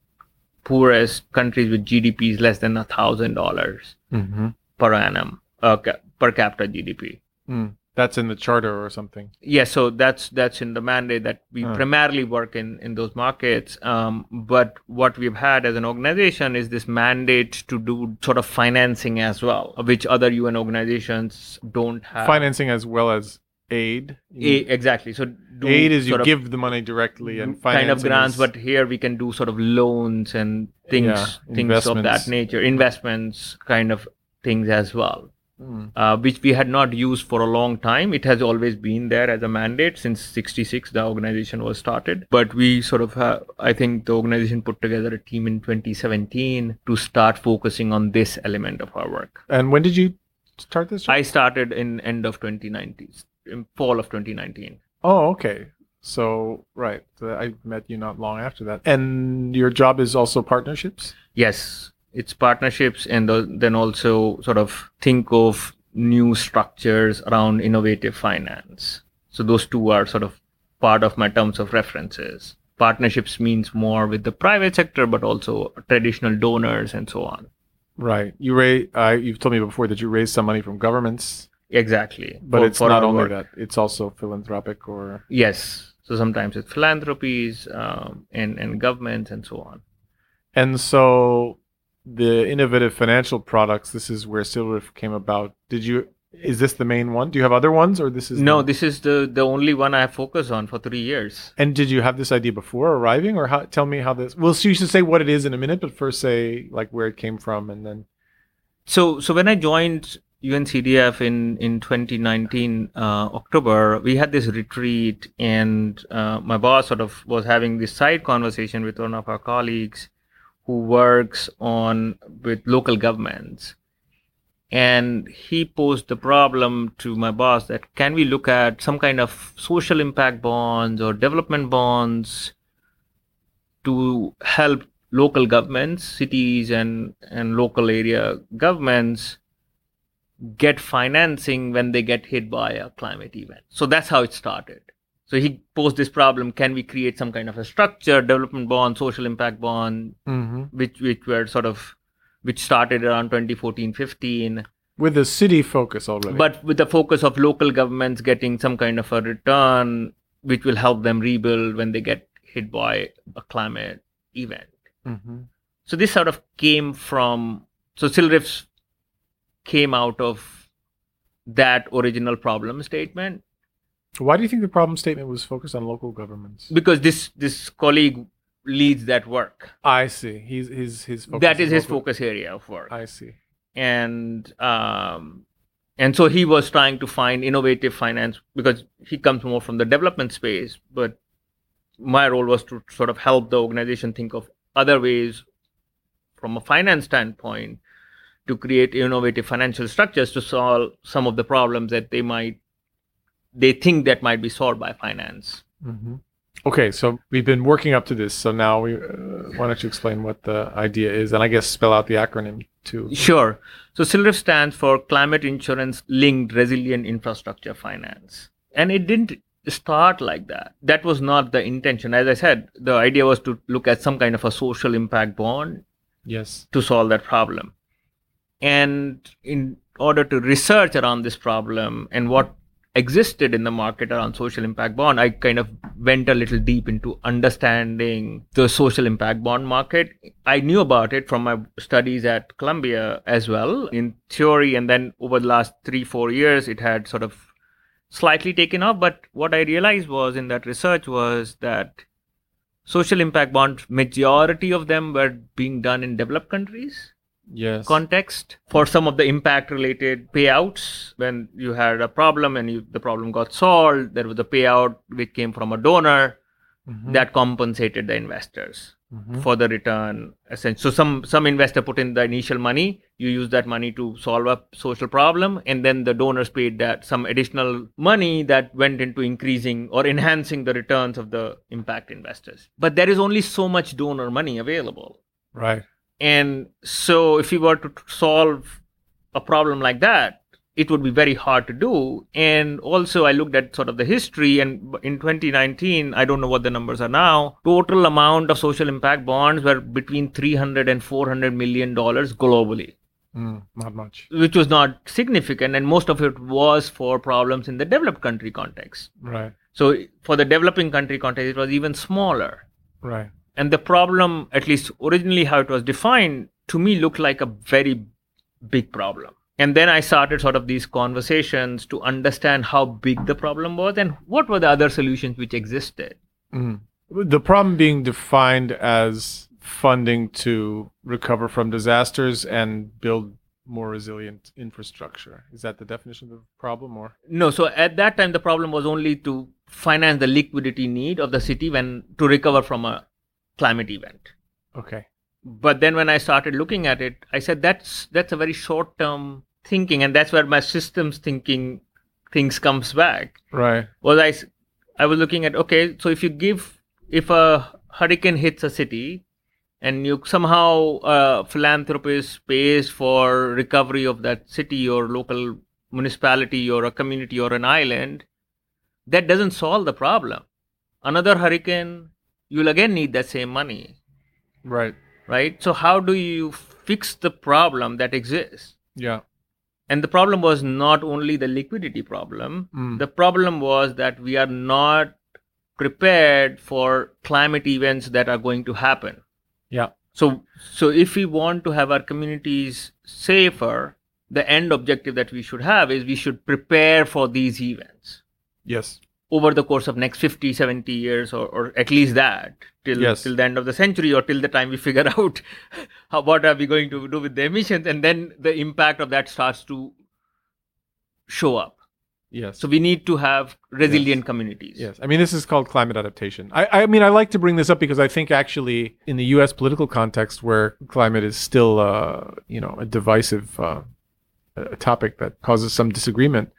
poorest countries with GDPs less than a thousand dollars Mhm. per annum, uh, per capita GDP. Mm. That's in the charter or something. Yeah, so that's that's in the mandate that we primarily work in in those markets. Um, but what we've had as an organization is this mandate to do sort of financing as well, which other UN organizations don't have. Financing as well as aid. A- exactly. So do aid is you of give the money directly, and kind of grants, is- but here we can do sort of loans and things Yeah, things of that nature, investments kind of things as well. Mm. uh, which we had not used for a long time. It has always been there as a mandate since 66, the organization was started. But we sort of, have, I think the organization put together a team in 2017 to start focusing on this element of our work. And when did you start this? job? I started in end of 2019, in fall of 2019. Oh, okay. So right, I met you not long after that. And your job is also partnerships. Yes, it's partnerships and then also sort of think of new structures around innovative finance. So those two are sort of part of my terms of references. Partnerships means more with the private sector, but also traditional donors and so on. Right. You raise. Uh, you've told me before that you raised some money from governments, Exactly. but For- it's for not only work. that. It's also philanthropic or. Yes. So sometimes it's philanthropies um, and, and governments and so on. And so the innovative financial products. This is where CILRIF came about. Did you? Is this the main one? Do you have other ones, or this is No, the- this is the, the only one I focus on for three years. And did you have this idea before arriving, or how? Tell me how this. Well, so you should say what it is in a minute, but first say like where it came from, and then. So, so when I joined UNCDF in in 2019 uh, October, we had this retreat, and uh, my boss sort of was having this side conversation with one of our colleagues who works on with local governments, and he posed the problem to my boss that can we look at some kind of social impact bonds or development bonds to help local governments, cities and, and local area governments get financing when they get hit by a climate event. So that's how it started. So he posed this problem: Can we create some kind of a structure, development bond, social impact bond, Mm-hmm. which which were sort of which started around 2014, 15, With a city focus already. but with the focus of local governments getting some kind of a return, which will help them rebuild when they get hit by a climate event. hmm So this sort of came from so CILRIFs came out of that original problem statement Why do you think the problem statement was focused on local governments? because this this colleague leads that work. I see. He's his his focus that is his focus area of work. I see. and um and so he was trying to find innovative finance because he comes more from the development space but my role was to sort of help the organization think of other ways from a finance standpoint to create innovative financial structures to solve some of the problems that they might they think that might be solved by finance. Mm-hmm. Okay, so we've been working up to this. So now we, uh, why don't you explain what the idea is, and I guess spell out the acronym too. Sure. So CILRIF stands for Climate Insurance Linked Resilient Infrastructure Finance, and it didn't start like that. That was not the intention. As I said, the idea was to look at some kind of a social impact bond. Yes. To solve that problem, and in order to research around this problem and what existed in the market around social impact bond, I kind of went a little deep into understanding the social impact bond market. I knew about it from my studies at Columbia as well in theory, and then over the last three, four years, it had sort of slightly taken off. But what I realized was in that research was that social impact bonds, majority of them were being done in developed countries yes. context for some of the impact related payouts when you had a problem and you, the problem got solved there was a payout which came from a donor mm-hmm. that compensated the investors mm-hmm. for the return so some some investor put in the initial money you use that money to solve a social problem and then the donors paid that some additional money that went into increasing or enhancing the returns of the impact investors but there is only so much donor money available right and so, if we were to solve a problem like that, it would be very hard to do. And also, I looked at sort of the history, and in 2019, I don't know what the numbers are now. Total amount of social impact bonds were between 300 and 400 million dollars globally. Mm, not much. Which was not significant, and most of it was for problems in the developed country context. Right. So, for the developing country context, it was even smaller. Right. And the problem, at least originally how it was defined, to me looked like a very big problem. And then I started sort of these conversations to understand how big the problem was and what were the other solutions which existed. Mm. The problem being defined as funding to recover from disasters and build more resilient infrastructure. Is that the definition of the problem or? No, so at that time the problem was only to finance the liquidity need of the city when to recover from a climate event. Okay. But then when I started looking at it, I said that's that's a very short term thinking, and that's where my systems thinking things comes back. Right. Was I I was looking at okay, so if you give if a hurricane hits a city and you somehow a philanthropist pays for recovery of that city or local municipality or a community or an island, that doesn't solve the problem. Another hurricane you'll again need that same money. Right. Right. So how do you fix the problem that exists? Yeah. And the problem was not only the liquidity problem. Mm. The problem was that we are not prepared for climate events that are going to happen. Yeah. So so if we want to have our communities safer, the end objective that we should have is we should prepare for these events. Yes over the course of next 50 70 years or, or at least that till yes. till the end of the century or till the time we figure out how, what are we going to do with the emissions and then the impact of that starts to show up. Yes. So we need to have resilient yes. communities. Yes. I mean this is called climate adaptation. I, I mean i like to bring this up because i think actually in the us political context where climate is still uh, you know a divisive uh, a topic that causes some disagreement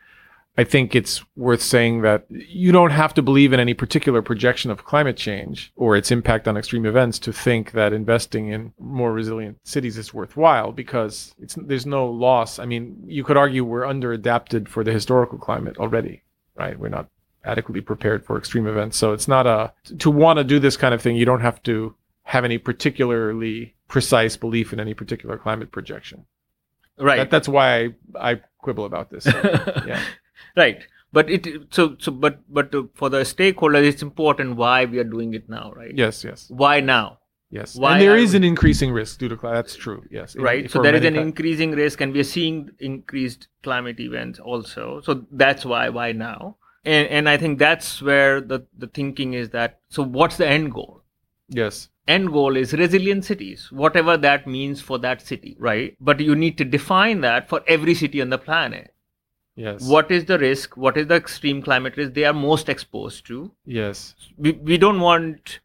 I think it's worth saying that you don't have to believe in any particular projection of climate change or its impact on extreme events to think that investing in more resilient cities is worthwhile because there's no loss. I mean, you could argue we're under adapted for the historical climate already, right? We're not adequately prepared for extreme events. So it's not a, to want to do this kind of thing, you don't have to have any particularly precise belief in any particular climate projection. Right. That, that's why I, I quibble about this. yeah right. But it so so but but for the stakeholders it's important why we are doing it now right? Yes yes. Why now? Yes. Why and there is an increasing risk due to climate that's true. Yes. Right. so there is an increasing risk and we are seeing increased climate events also. So that's why why now? And and i think that's where the the thinking is that so what's the end goal? Yes. End goal is resilient cities whatever that means for that city right? But you need to define that for every city on the planet Yes. What is the risk? What is the extreme climate risk they are most exposed to? Yes. We, we don't want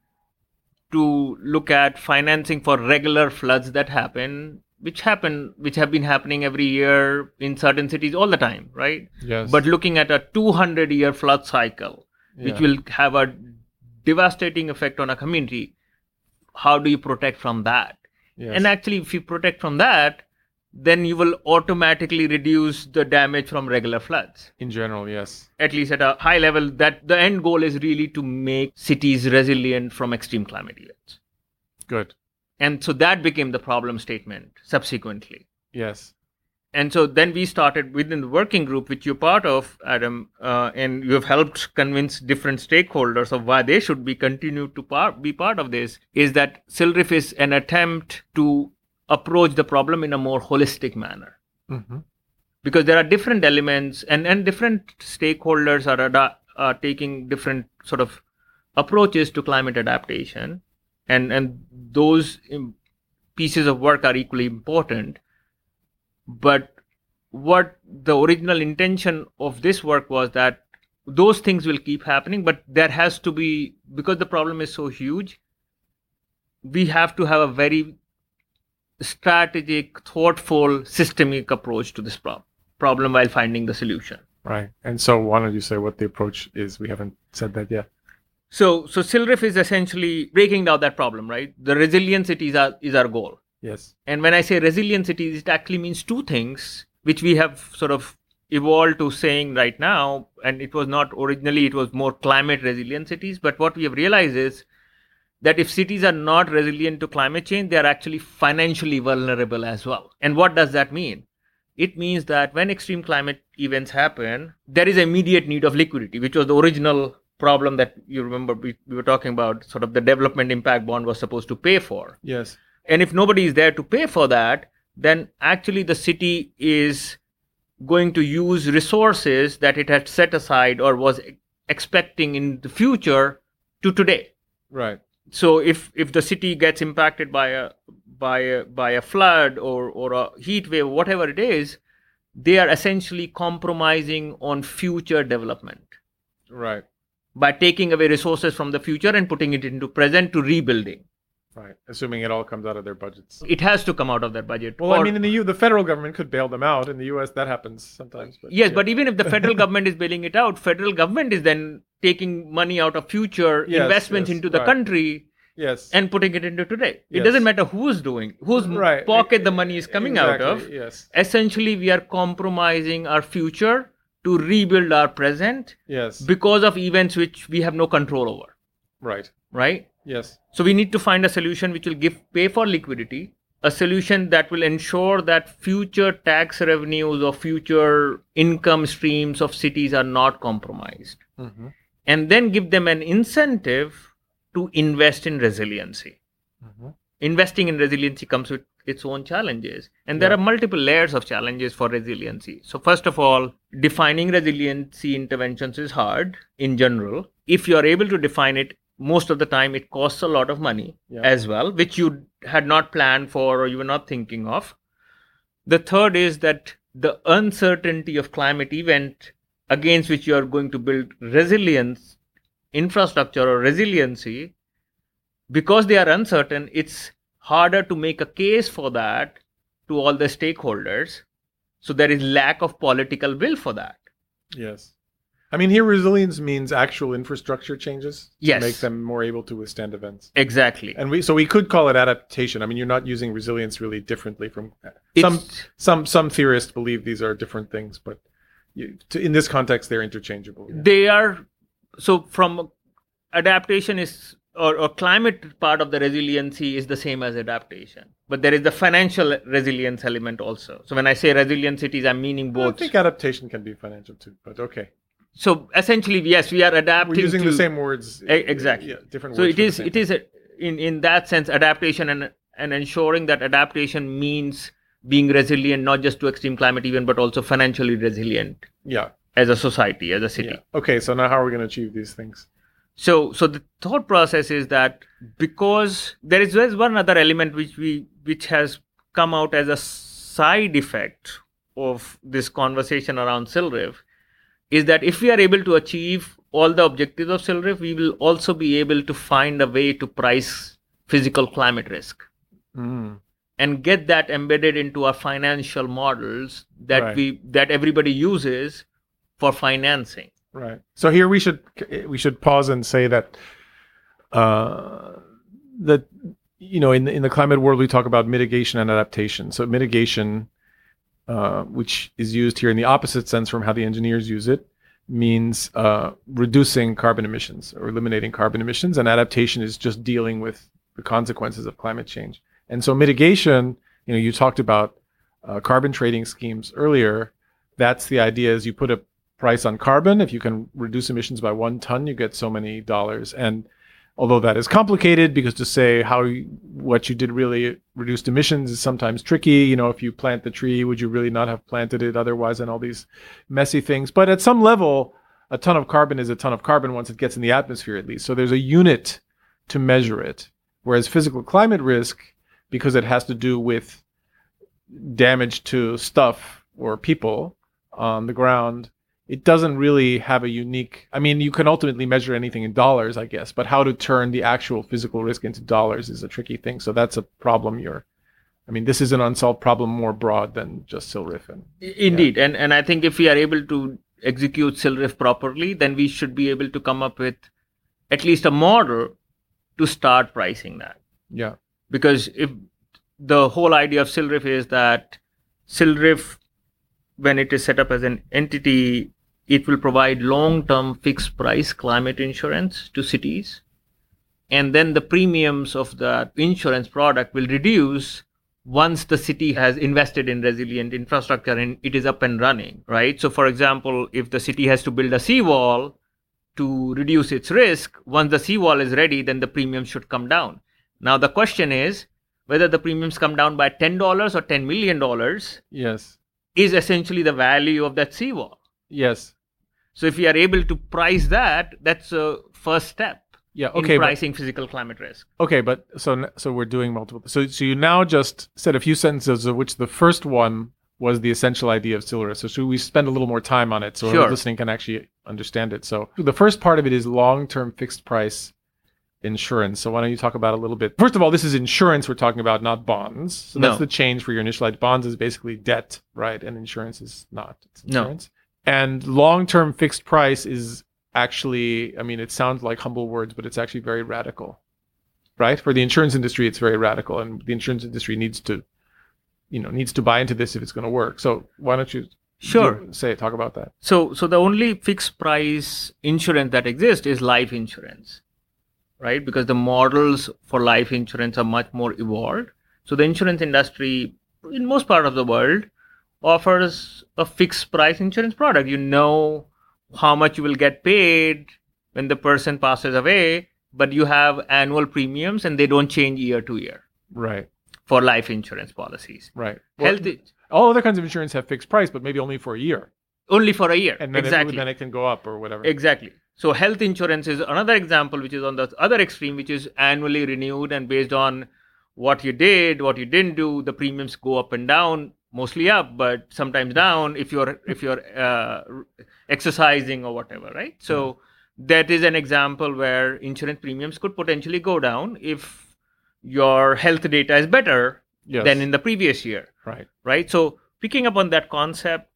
to look at financing for regular floods that happen which happen which have been happening every year in certain cities all the time right Yes. but looking at a 200 year flood cycle which Yeah. will have a devastating effect on a community how do you protect from that Yes. and actually if you protect from that then you will automatically reduce the damage from regular floods in general, yes. at least at a high level that the end goal is really to make cities resilient from extreme climate events Good. and so that became the problem statement subsequently Yes. and so then we started within the working group which you're part of adam uh, and you have helped convince different stakeholders of why they should be continued to par- be part of this is that CILRIF is an attempt to approach the problem in a more holistic manner. Hmm because there are different elements and, and different stakeholders are, ada- are taking different sort of approaches to climate adaptation. And and those pieces of work are equally important. But what the original intention of this work was that those things will keep happening but there has to be because the problem is so huge we have to have a very strategic thoughtful systemic approach to this prob- problem while finding the solution Right. And so, why don't you say what the approach is? We haven't said that yet. so so CILRIF is essentially breaking down that problem right the resilient cities are is our goal Yes. And when I say resilient cities, it actually means two things, which we have sort of evolved to saying right now. And it was not originally, it was more climate resilient cities. But what we have realized is that if cities are not resilient to climate change, they are actually financially vulnerable as well. And what does that mean? It means that when extreme climate events happen, there is immediate need of liquidity, which was the original problem that you remember we, we were talking about, sort of the development impact bond was supposed to pay for Yes. and if nobody is there to pay for that then actually the city is going to use resources that it had set aside or was expecting in the future to today Right. So if if the city gets impacted by a by a by a flood or or a heat wave whatever it is they are essentially compromising on future development Right. by taking away resources from the future and putting it into present to rebuilding Right. Assuming it all comes out of their budgets. it has to come out of that budget Well, I mean, in the U, the federal government could bail them out. In the U.S., that happens sometimes. But Yes, yeah. but even if the federal government is bailing it out, federal government is then taking money out of future Yes, investments yes, into the right. country yes, and putting it into today. It Yes. doesn't matter who's doing, whose Right. pocket the money is coming out of. Yes. Essentially, we are compromising our future to rebuild our present Yes. because of events which we have no control over, right. right? Yes. So we need to find a solution which will give pay for liquidity, a solution that will ensure that future tax revenues or future income streams of cities are not compromised, Mm-hmm. And then give them an incentive to invest in resiliency. Mm-hmm. Investing in resiliency comes with its own challenges, and there Yeah. are multiple layers of challenges for resiliency. So, first of all, defining resiliency interventions is hard in general. If you are able to define it, most of the time it costs a lot of money Yeah. as well, which you had not planned for or you were not thinking of. The third is that the uncertainty of climate event against which you are going to build resilience, infrastructure, or resiliency, because they are uncertain, it's harder to make a case for that to all the stakeholders. So there is lack of political will for that. Yes. I mean, here resilience means actual infrastructure changes to Yes. make them more able to withstand events. Exactly. And we so we could call it adaptation. I mean, you're not using resilience really differently from uh, some some some theorists believe these are different things, but you, to, in this context, they're interchangeable. yeah. they are so from adaptation is or, or climate part of the resiliency is the same as adaptation but there is the financial resilience element also so when i say resilient cities i'm meaning both. I think adaptation can be financial too, but okay. so essentially yes we are adapting We're using to, the same words. Exactly. Yeah, different so it is it thing. is a, in in that sense adaptation and and ensuring that adaptation means being resilient not just to extreme climate event but also financially resilient Yeah. as a society as a city Yeah. Okay, so now how are we going to achieve these things? so so the thought process is that because there is there's one other element which we which has come out as a side effect of this conversation around CILRIF is that if we are able to achieve all the objectives of CILRIF we will also be able to find a way to price physical climate risk Mm. And get that embedded into our financial models that Right. we that everybody uses for financing. Right. So here we should we should pause and say that uh, that you know in the, in the climate world we talk about mitigation and adaptation. So mitigation, uh, which is used here in the opposite sense from how the engineers use it, means uh, reducing carbon emissions or eliminating carbon emissions, and adaptation is just dealing with the consequences of climate change. And so mitigation, you know, you talked about uh, carbon trading schemes earlier. That's the idea: is you put a price on carbon. If you can reduce emissions by one ton, you get so many dollars. And although that is complicated, because to say how you, what you did really reduced emissions is sometimes tricky. You know, if you plant the tree, would you really not have planted it otherwise, and all these messy things. But at some level, a ton of carbon is a ton of carbon once it gets in the atmosphere, at least. So there's a unit to measure it. Whereas physical climate risk, because it has to do with damage to stuff or people on the ground, it doesn't really have a unique i mean you can ultimately measure anything in dollars i guess but how to turn the actual physical risk into dollars is a tricky thing. So that's a problem you're i mean this is an unsolved problem more broad than just CILRIF and Indeed, and and I think if we are able to execute CILRIF properly, then we should be able to come up with at least a model to start pricing that. yeah Because if the whole idea of CILRIF is that CILRIF, when it is set up as an entity, it will provide long-term fixed price climate insurance to cities, and then the premiums of the insurance product will reduce once the city has invested in resilient infrastructure and it is up and running, right? So, for example, if the city has to build a seawall to reduce its risk, once the seawall is ready, then the premium should come down. Now, the question is whether the premiums come down by $10 or $10 million yes is essentially the value of that seawall. yes So, if we are able to price that, that's a first step yeah in okay but, pricing physical climate risk. okay but so so we're doing multiple so so you now just said a few sentences of which the first one was the essential idea of CILRIF so should we spend a little more time on it so Sure. listening can actually understand it so the first part of it is long-term fixed price insurance. So why don't you talk about a little bit? First of all, this is insurance we're talking about, not bonds. So that's No. the change for your initial idea. Bonds is basically debt, right? And insurance is not. It's No. And long-term fixed price is actually, I mean, it sounds like humble words, but it's actually very radical, right? For the insurance industry, it's very radical, and the insurance industry needs to, you know, needs to buy into this if it's going to work. So why don't you Sure. do- say talk about that? So, so the only fixed price insurance that exists is life insurance, right? Because the models for life insurance are much more evolved. So the insurance industry, in most part of the world, offers a fixed price insurance product. You know how much you will get paid when the person passes away, but you have annual premiums and they don't change year to year Right, for life insurance policies. right. Well, Health all other kinds of insurance have fixed price, but maybe only for a year, only for a year. and then exactly. it, then it can go up or whatever. Exactly. So health insurance is another example, which is on the other extreme, which is annually renewed and based on what you did, what you didn't do. The premiums go up and down, mostly up, but sometimes down if you're if you're uh, exercising or whatever, right? So that is an example where insurance premiums could potentially go down if your health data is better Yes. than in the previous year right. right so picking up on that concept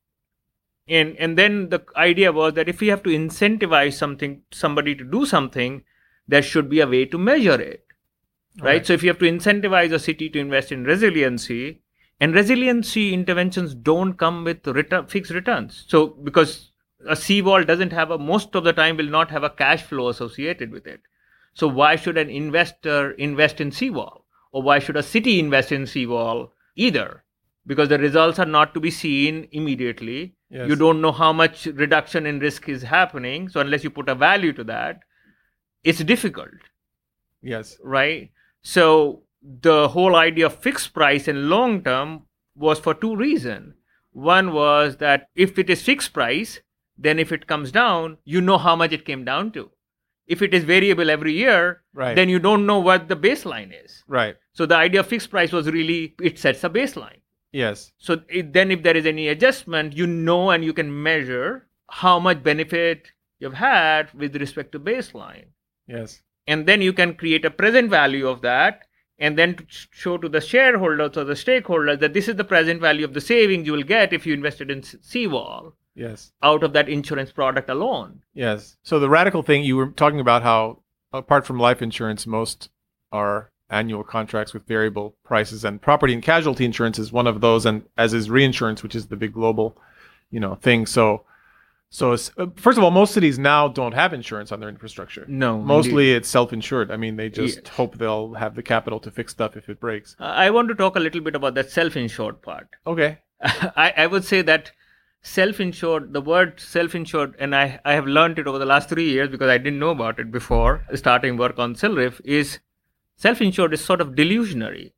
and and then the idea was that if we have to incentivize something somebody to do something there should be a way to measure it right, Right. so if you have to incentivize a city to invest in resiliency and resiliency interventions don't come with return, fixed returns. So because a seawall doesn't have a most of the time will not have a cash flow associated with it. So why should an investor invest in seawall? Or why should a city invest in seawall either? Because the results are not to be seen immediately Yes. you don't know how much reduction in risk is happening so unless you put a value to that it's difficult Yes. right so the whole idea of fixed price and long term was for two reasons one was that if it is fixed price then if it comes down you know how much it came down to if it is variable every year Right. then you don't know what the baseline is Right. so the idea of fixed price was really it sets a baseline Yes. so it, then if there is any adjustment you know and you can measure how much benefit you've had with respect to baseline Yes. and then you can create a present value of that and then to show to the shareholders or the stakeholders that this is the present value of the savings you will get if you invested in seawall Yes. out of that insurance product alone. Yes. So the radical thing you were talking about how apart from life insurance, most are annual contracts with variable prices, and property and casualty insurance is one of those, and as is reinsurance, which is the big global, you know, thing. So, so uh, first of all, most cities now don't have insurance on their infrastructure. No, Mostly it's self-insured. I mean, they just hope they'll have the capital to fix stuff if it breaks. Uh, I want to talk a little bit about that self-insured part. Okay. I, I would say that self-insured, the word self-insured, and I, I have learned it over the last three years because I didn't know about it before starting work on CILRIF, is self-insured is sort of delusionary.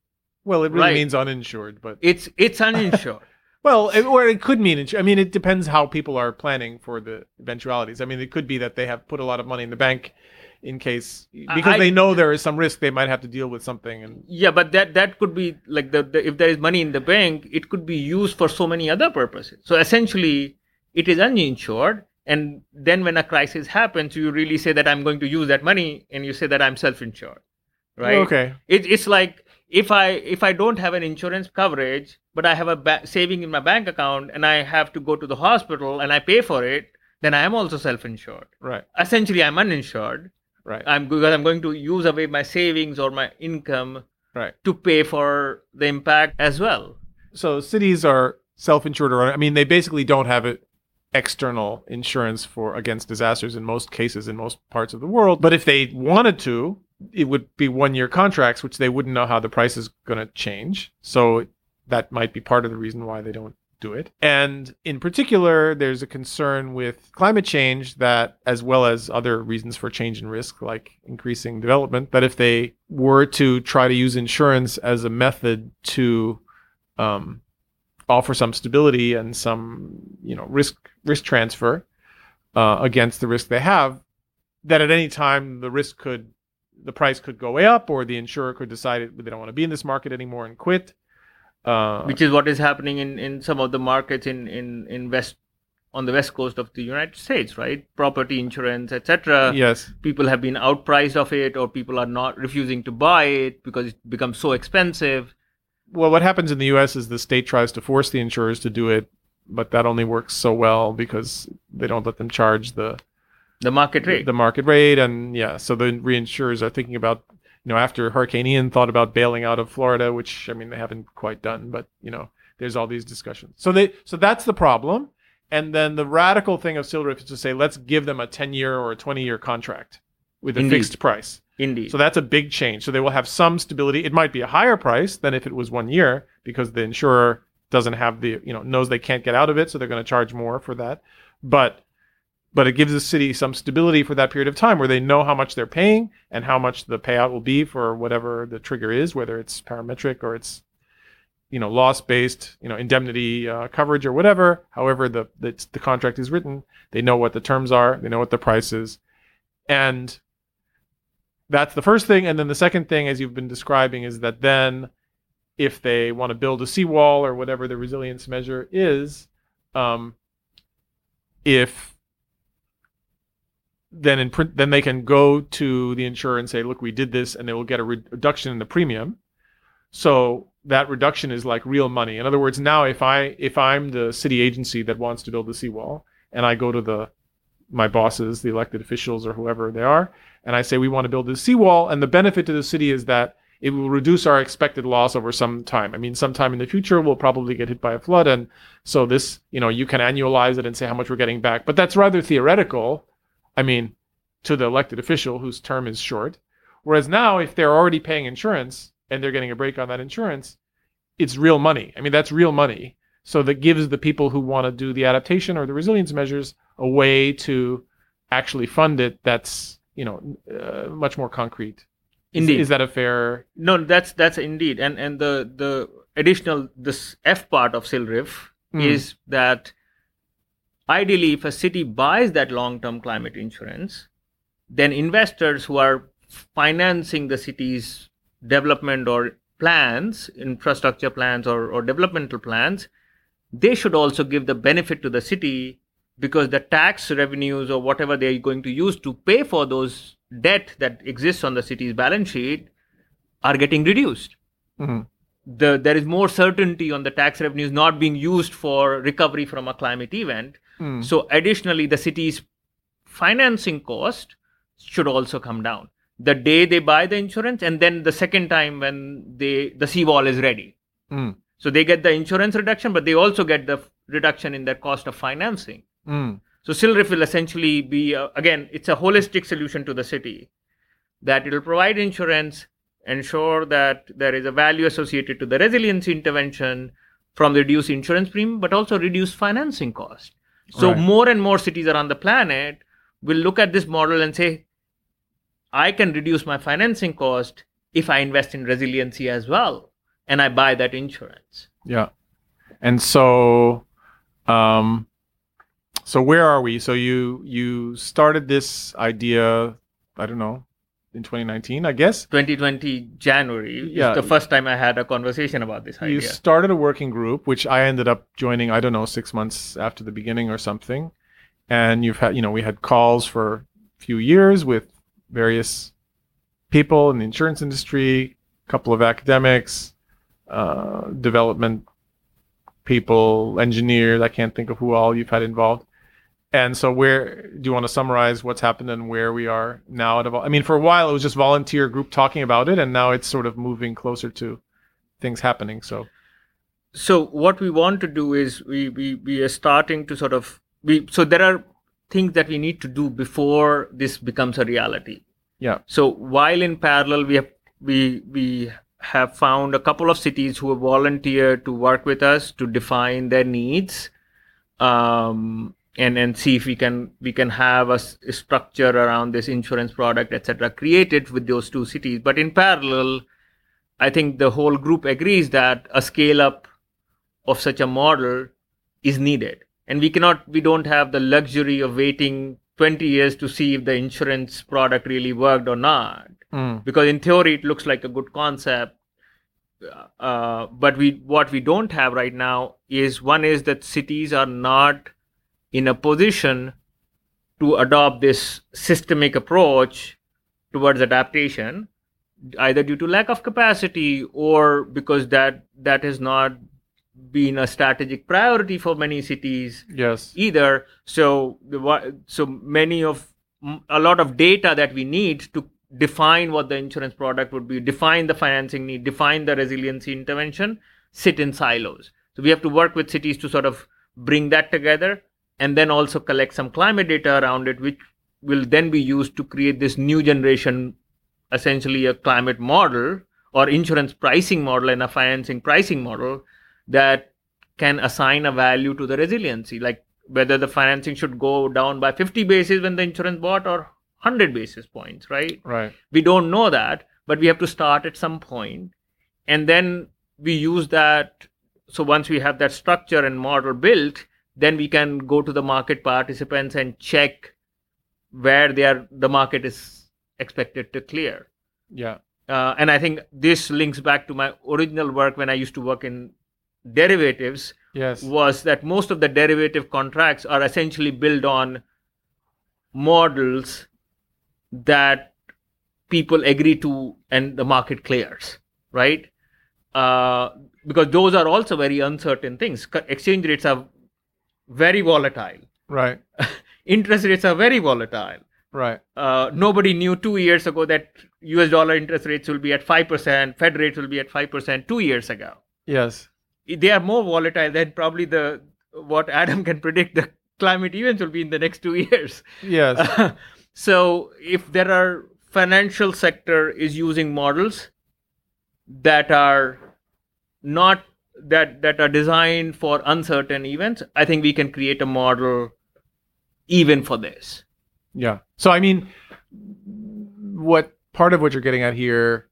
Well, it really Right. means uninsured, but It's it's uninsured. Well, it, or it could mean. I mean, it depends how people are planning for the eventualities. I mean, it could be that they have put a lot of money in the bank in case because I- they know there is some risk they might have to deal with something. And yeah, but that that could be like the, the if there is money in the bank, it could be used for so many other purposes. So essentially, it is uninsured. And then when a crisis happens, you really say that I'm going to use that money, and you say that I'm self-insured, right? Oh, okay. it, it's like if i if i don't have an insurance coverage but i have a ba- saving in my bank account and i have to go to the hospital and i pay for it then i am also self-insured Right. essentially i'm uninsured Right. i'm because i'm going to use away my savings or my income right. to pay for the impact as well So cities are self-insured, or I mean, they basically don't have it external insurance for against disasters in most cases in most parts of the world. But if they wanted to, it would be one-year contracts, which they wouldn't know how the price is going to change. So that might be part of the reason why they don't do it. And in particular, there's a concern with climate change that, as well as other reasons for change in risk, like increasing development, that if they were to try to use insurance as a method to um, offer some stability and some, you know, risk risk transfer uh, against the risk they have, that at any time the risk could, the price could go way up, or the insurer could decide they don't want to be in this market anymore and quit. Uh, which is what is happening in in some of the markets in in in west on the west coast of the united states right property insurance etc yes. people have been outpriced of it or people are not refusing to buy it because it becomes so expensive well, what happens in the U.S. is the state tries to force the insurers to do it, but that only works so well because they don't let them charge the the market rate the market rate, and yeah, so the reinsurers are thinking about, you know, after Hurricane Ian thought about bailing out of Florida, which I mean they haven't quite done, but you know, there's all these discussions. So they, so that's the problem, and then the radical thing of CILRIF is to say let's give them a 10 year or a 20 year contract with a Indeed. fixed price. indeed So that's a big change. So they will have some stability. It might be a higher price than if it was one year because the insurer doesn't have the, you know, knows they can't get out of it, so they're going to charge more for that. But but it gives the city some stability for that period of time where they know how much they're paying and how much the payout will be for whatever the trigger is, whether it's parametric or it's you know loss based, you know, indemnity uh, coverage or whatever. However, the, the the contract is written, they know what the terms are, they know what the price is, and that's the first thing. And then the second thing, as you've been describing, is that then if they want to build a seawall or whatever the resilience measure is, um, if then in print, then they can go to the insurer and say, "Look, we did this," and they will get a reduction in the premium. So that reduction is like real money. In other words, now if I if I'm the city agency that wants to build the seawall, and I go to the my bosses, the elected officials, or whoever they are, and I say we want to build this seawall, and the benefit to the city is that it will reduce our expected loss over some time. I mean, sometime in the future we'll probably get hit by a flood, and so this, you know, you can annualize it and say how much we're getting back, but that's rather theoretical. I mean, to the elected official whose term is short. Whereas now, if they're already paying insurance and they're getting a break on that insurance, it's real money. I mean, that's real money. So that gives the people who want to do the adaptation or the resilience measures a way to actually fund it. That's you know uh, much more concrete. Is- Indeed. is, that a fair? no that's that's indeed and and the the additional this f part of CILRIF Hmm. is that ideally if a city buys that long term climate insurance then investors who are financing the city's development or plans infrastructure plans or, or developmental plans they should also give the benefit to the city because the tax revenues or whatever they're going to use to pay for those debt that exists on the city's balance sheet are getting reduced. Mhm. The, there is more certainty on the tax revenues not being used for recovery from a climate event. Mm. So, additionally, the city's financing cost should also come down the day they buy the insurance, and then the second time when they the seawall is ready. Mm. So they get the insurance reduction, but they also get the reduction in their cost of financing. Mm. So CILRIF will essentially be uh, again, it's a holistic solution to the city that it will provide insurance, ensure that there is a value associated to the resiliency intervention from the reduced insurance premium, but also reduce financing cost. So Right. more and more cities around the planet will look at this model and say, I can reduce my financing cost if I invest in resiliency as well, and I buy that insurance. Yeah. And so um so where are we? So you you started this idea, I don't know, in 2019, I guess. 2020 January Yeah. is the first time I had a conversation about this You started a working group which I ended up joining, I don't know, 6 months after the beginning or something. And you've had, you know, we had calls for a few years with various people in the insurance industry, a couple of academics, uh, development people, engineers. I can't think of who all you've had involved. And so, where do you want to summarize what's happened and where we are now? At I mean, for a while it was just volunteer group talking about it, and now it's sort of moving closer to things happening. So, so what we want to do is we, we we are starting to sort of we so there are things that we need to do before this becomes a reality yeah, so while in parallel we have we we have found a couple of cities who have volunteered to work with us to define their needs um, and and see if we can we can have a, s- structure around this insurance product etc created with those two cities. But in parallel i think the whole group agrees that a scale up of such a model is needed. And we cannot we don't have the luxury of waiting 20 years to see if the insurance product really worked or not. Mm. because in theory it looks like a good concept. Uh, but we what we don't have right now is one is that cities are not in a position to adopt this systemic approach towards adaptation either due to lack of capacity or because that that has not been a strategic priority for many cities yes, either. So the so many of a lot of data that we need to define what the insurance product would be define the financing need define the resiliency intervention sit in silos. So we have to work with cities to sort of bring that together and then also collect some climate data around it which will then be used to create this new generation essentially a climate model or insurance pricing model and a financing pricing model that can assign a value to the resiliency like whether the financing should go down by 50 basis when the insurance bought or 100 basis points right? Right, we don't know that but we have to start at some point. And then we use that so once we have that structure and model built then we can go to the market participants and check where they are the market is expected to clear yeah, uh, and i think this links back to my original work when i used to work in derivatives yes, was that most of the derivative contracts are essentially built on models that people agree to and the market clears, right? Uh, because those are also very uncertain things. Exchange rates are very volatile. right, Interest rates are very volatile. right, Uh, nobody knew two years ago that US dollar interest rates will be at 5%, Fed rates will be at 5% two years ago. yes, they are more volatile than probably the what Adam can predict the climate events will be in the next two years. yes, so if there are financial sector is using models that are not that that are designed for uncertain events, I think we can create a model even for this. yeah. So, I mean, what part of what you're getting at here?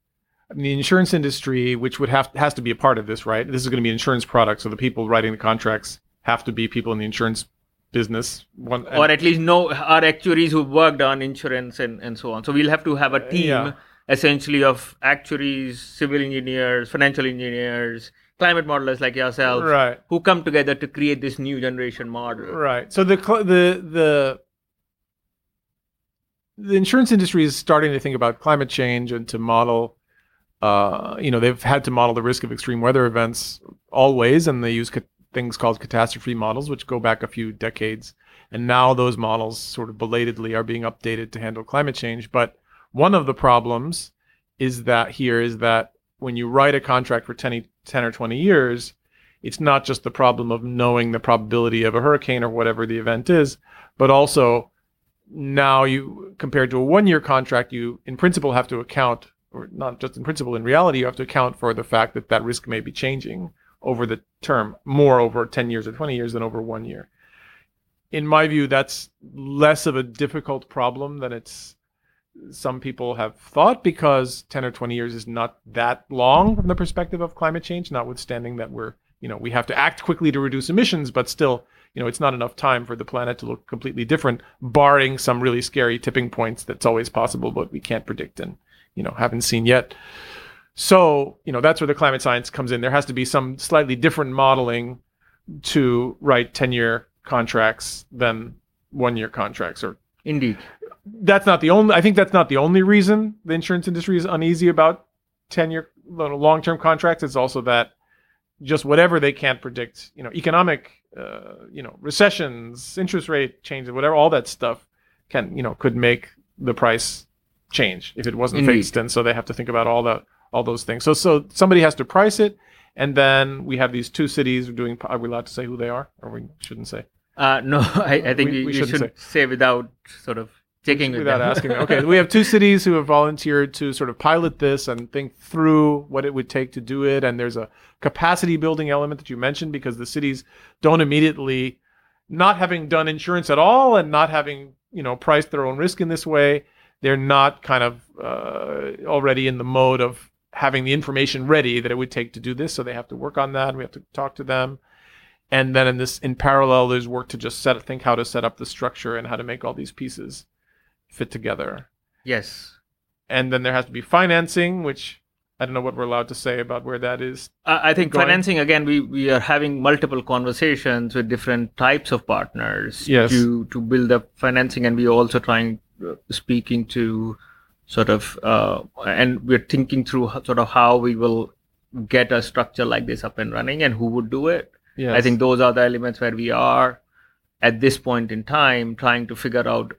I mean, the insurance industry, which would have has to be a part of this, right? This is going to be an insurance product, so the people writing the contracts have to be people in the insurance business. One, or at least know our actuaries who worked on insurance and, and so on. So we'll have to have a team yeah. essentially of actuaries, civil engineers, financial engineers, climate modelers like yourself, right, who come together to create this new generation model. right. So the the the the insurance industry is starting to think about climate change and to model uh, you know, they've had to model the risk of extreme weather events always, and they use ca- things called catastrophe models, which go back a few decades. And now those models sort of belatedly are being updated to handle climate change. But one of the problems is that here is that when you write a contract for 10, 10 or 20 years, it's not just the problem of knowing the probability of a hurricane or whatever the event is, but also now you compared to a one year contract, you in principle have to account, or not just in principle, in reality, you have to account for the fact that that risk may be changing over the term, more over 10 years or 20 years than over one year. In my view, that's less of a difficult problem than it's some people have thought because 10 or 20 years is not that long from the perspective of climate change, notwithstanding that we're, you know, we have to act quickly to reduce emissions, but still, you know, it's not enough time for the planet to look completely different, barring some really scary tipping points that's always possible, but we can't predict and, you know, haven't seen yet. So, you know, that's where the climate science comes in. There has to be some slightly different modeling to write 10 year contracts than one year contracts or Indeed. That's not the only i think that's not the only reason the insurance industry is uneasy about 10 year long-term contracts. It's also that just whatever they can't predict you know economic uh, you know recessions interest rate changes whatever all that stuff can you know could make the price change if it wasn't Indeed. fixed. And so they have to think about all the all those things. So so somebody has to price it. And then we have these two cities doing are we allowed to say who they are? Or we shouldn't say? Uh, no, I, I think We- you, we you shouldn't say. without sort of with without asking. Okay, we have two cities who have volunteered to sort of pilot this and think through what it would take to do it. And there's a capacity building element that you mentioned because the cities don't immediately, not having done insurance at all and not having you know priced their own risk in this way, they're not kind of uh, already in the mode of having the information ready that it would take to do this. So they have to work on that. We have to talk to them. And then in this, in parallel, there's work to just set, think how to set up the structure and how to make all these pieces fit together. yes. And then there has to be financing, which I don't know what we're allowed to say about where that is. I I think Going- financing again. We we are having multiple conversations with different types of partners Yes. to to build up financing, and we are also trying uh, speaking to sort of uh, and we're thinking through sort of how we will get a structure like this up and running and who would do it. Yes. I think those are the elements where we are at this point in time trying to figure out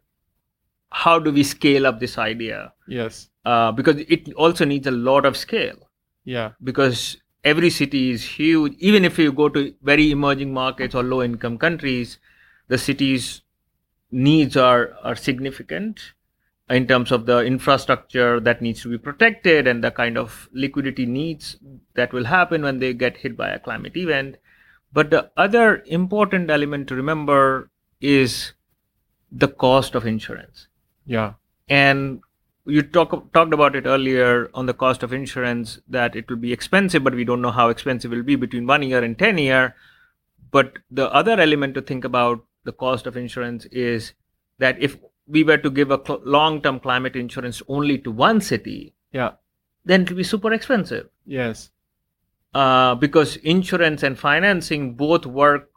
how do we scale up this idea? Yes. uh, because it also needs a lot of scale. Yeah. because every city is huge. Even if you go to very emerging markets or low income countries the cities needs are are significant in terms of the infrastructure that needs to be protected and the kind of liquidity needs that will happen when they get hit by a climate event. But the other important element to remember is the cost of insurance Yeah. and you talk, talked about it earlier on the cost of insurance that it will be expensive but we don't know how expensive it will be between one year and 10 year but the other element to think about the cost of insurance is that if we were to give a cl- long-term climate insurance only to one city Yeah. then it will be super expensive Yes. uh, because insurance and financing both work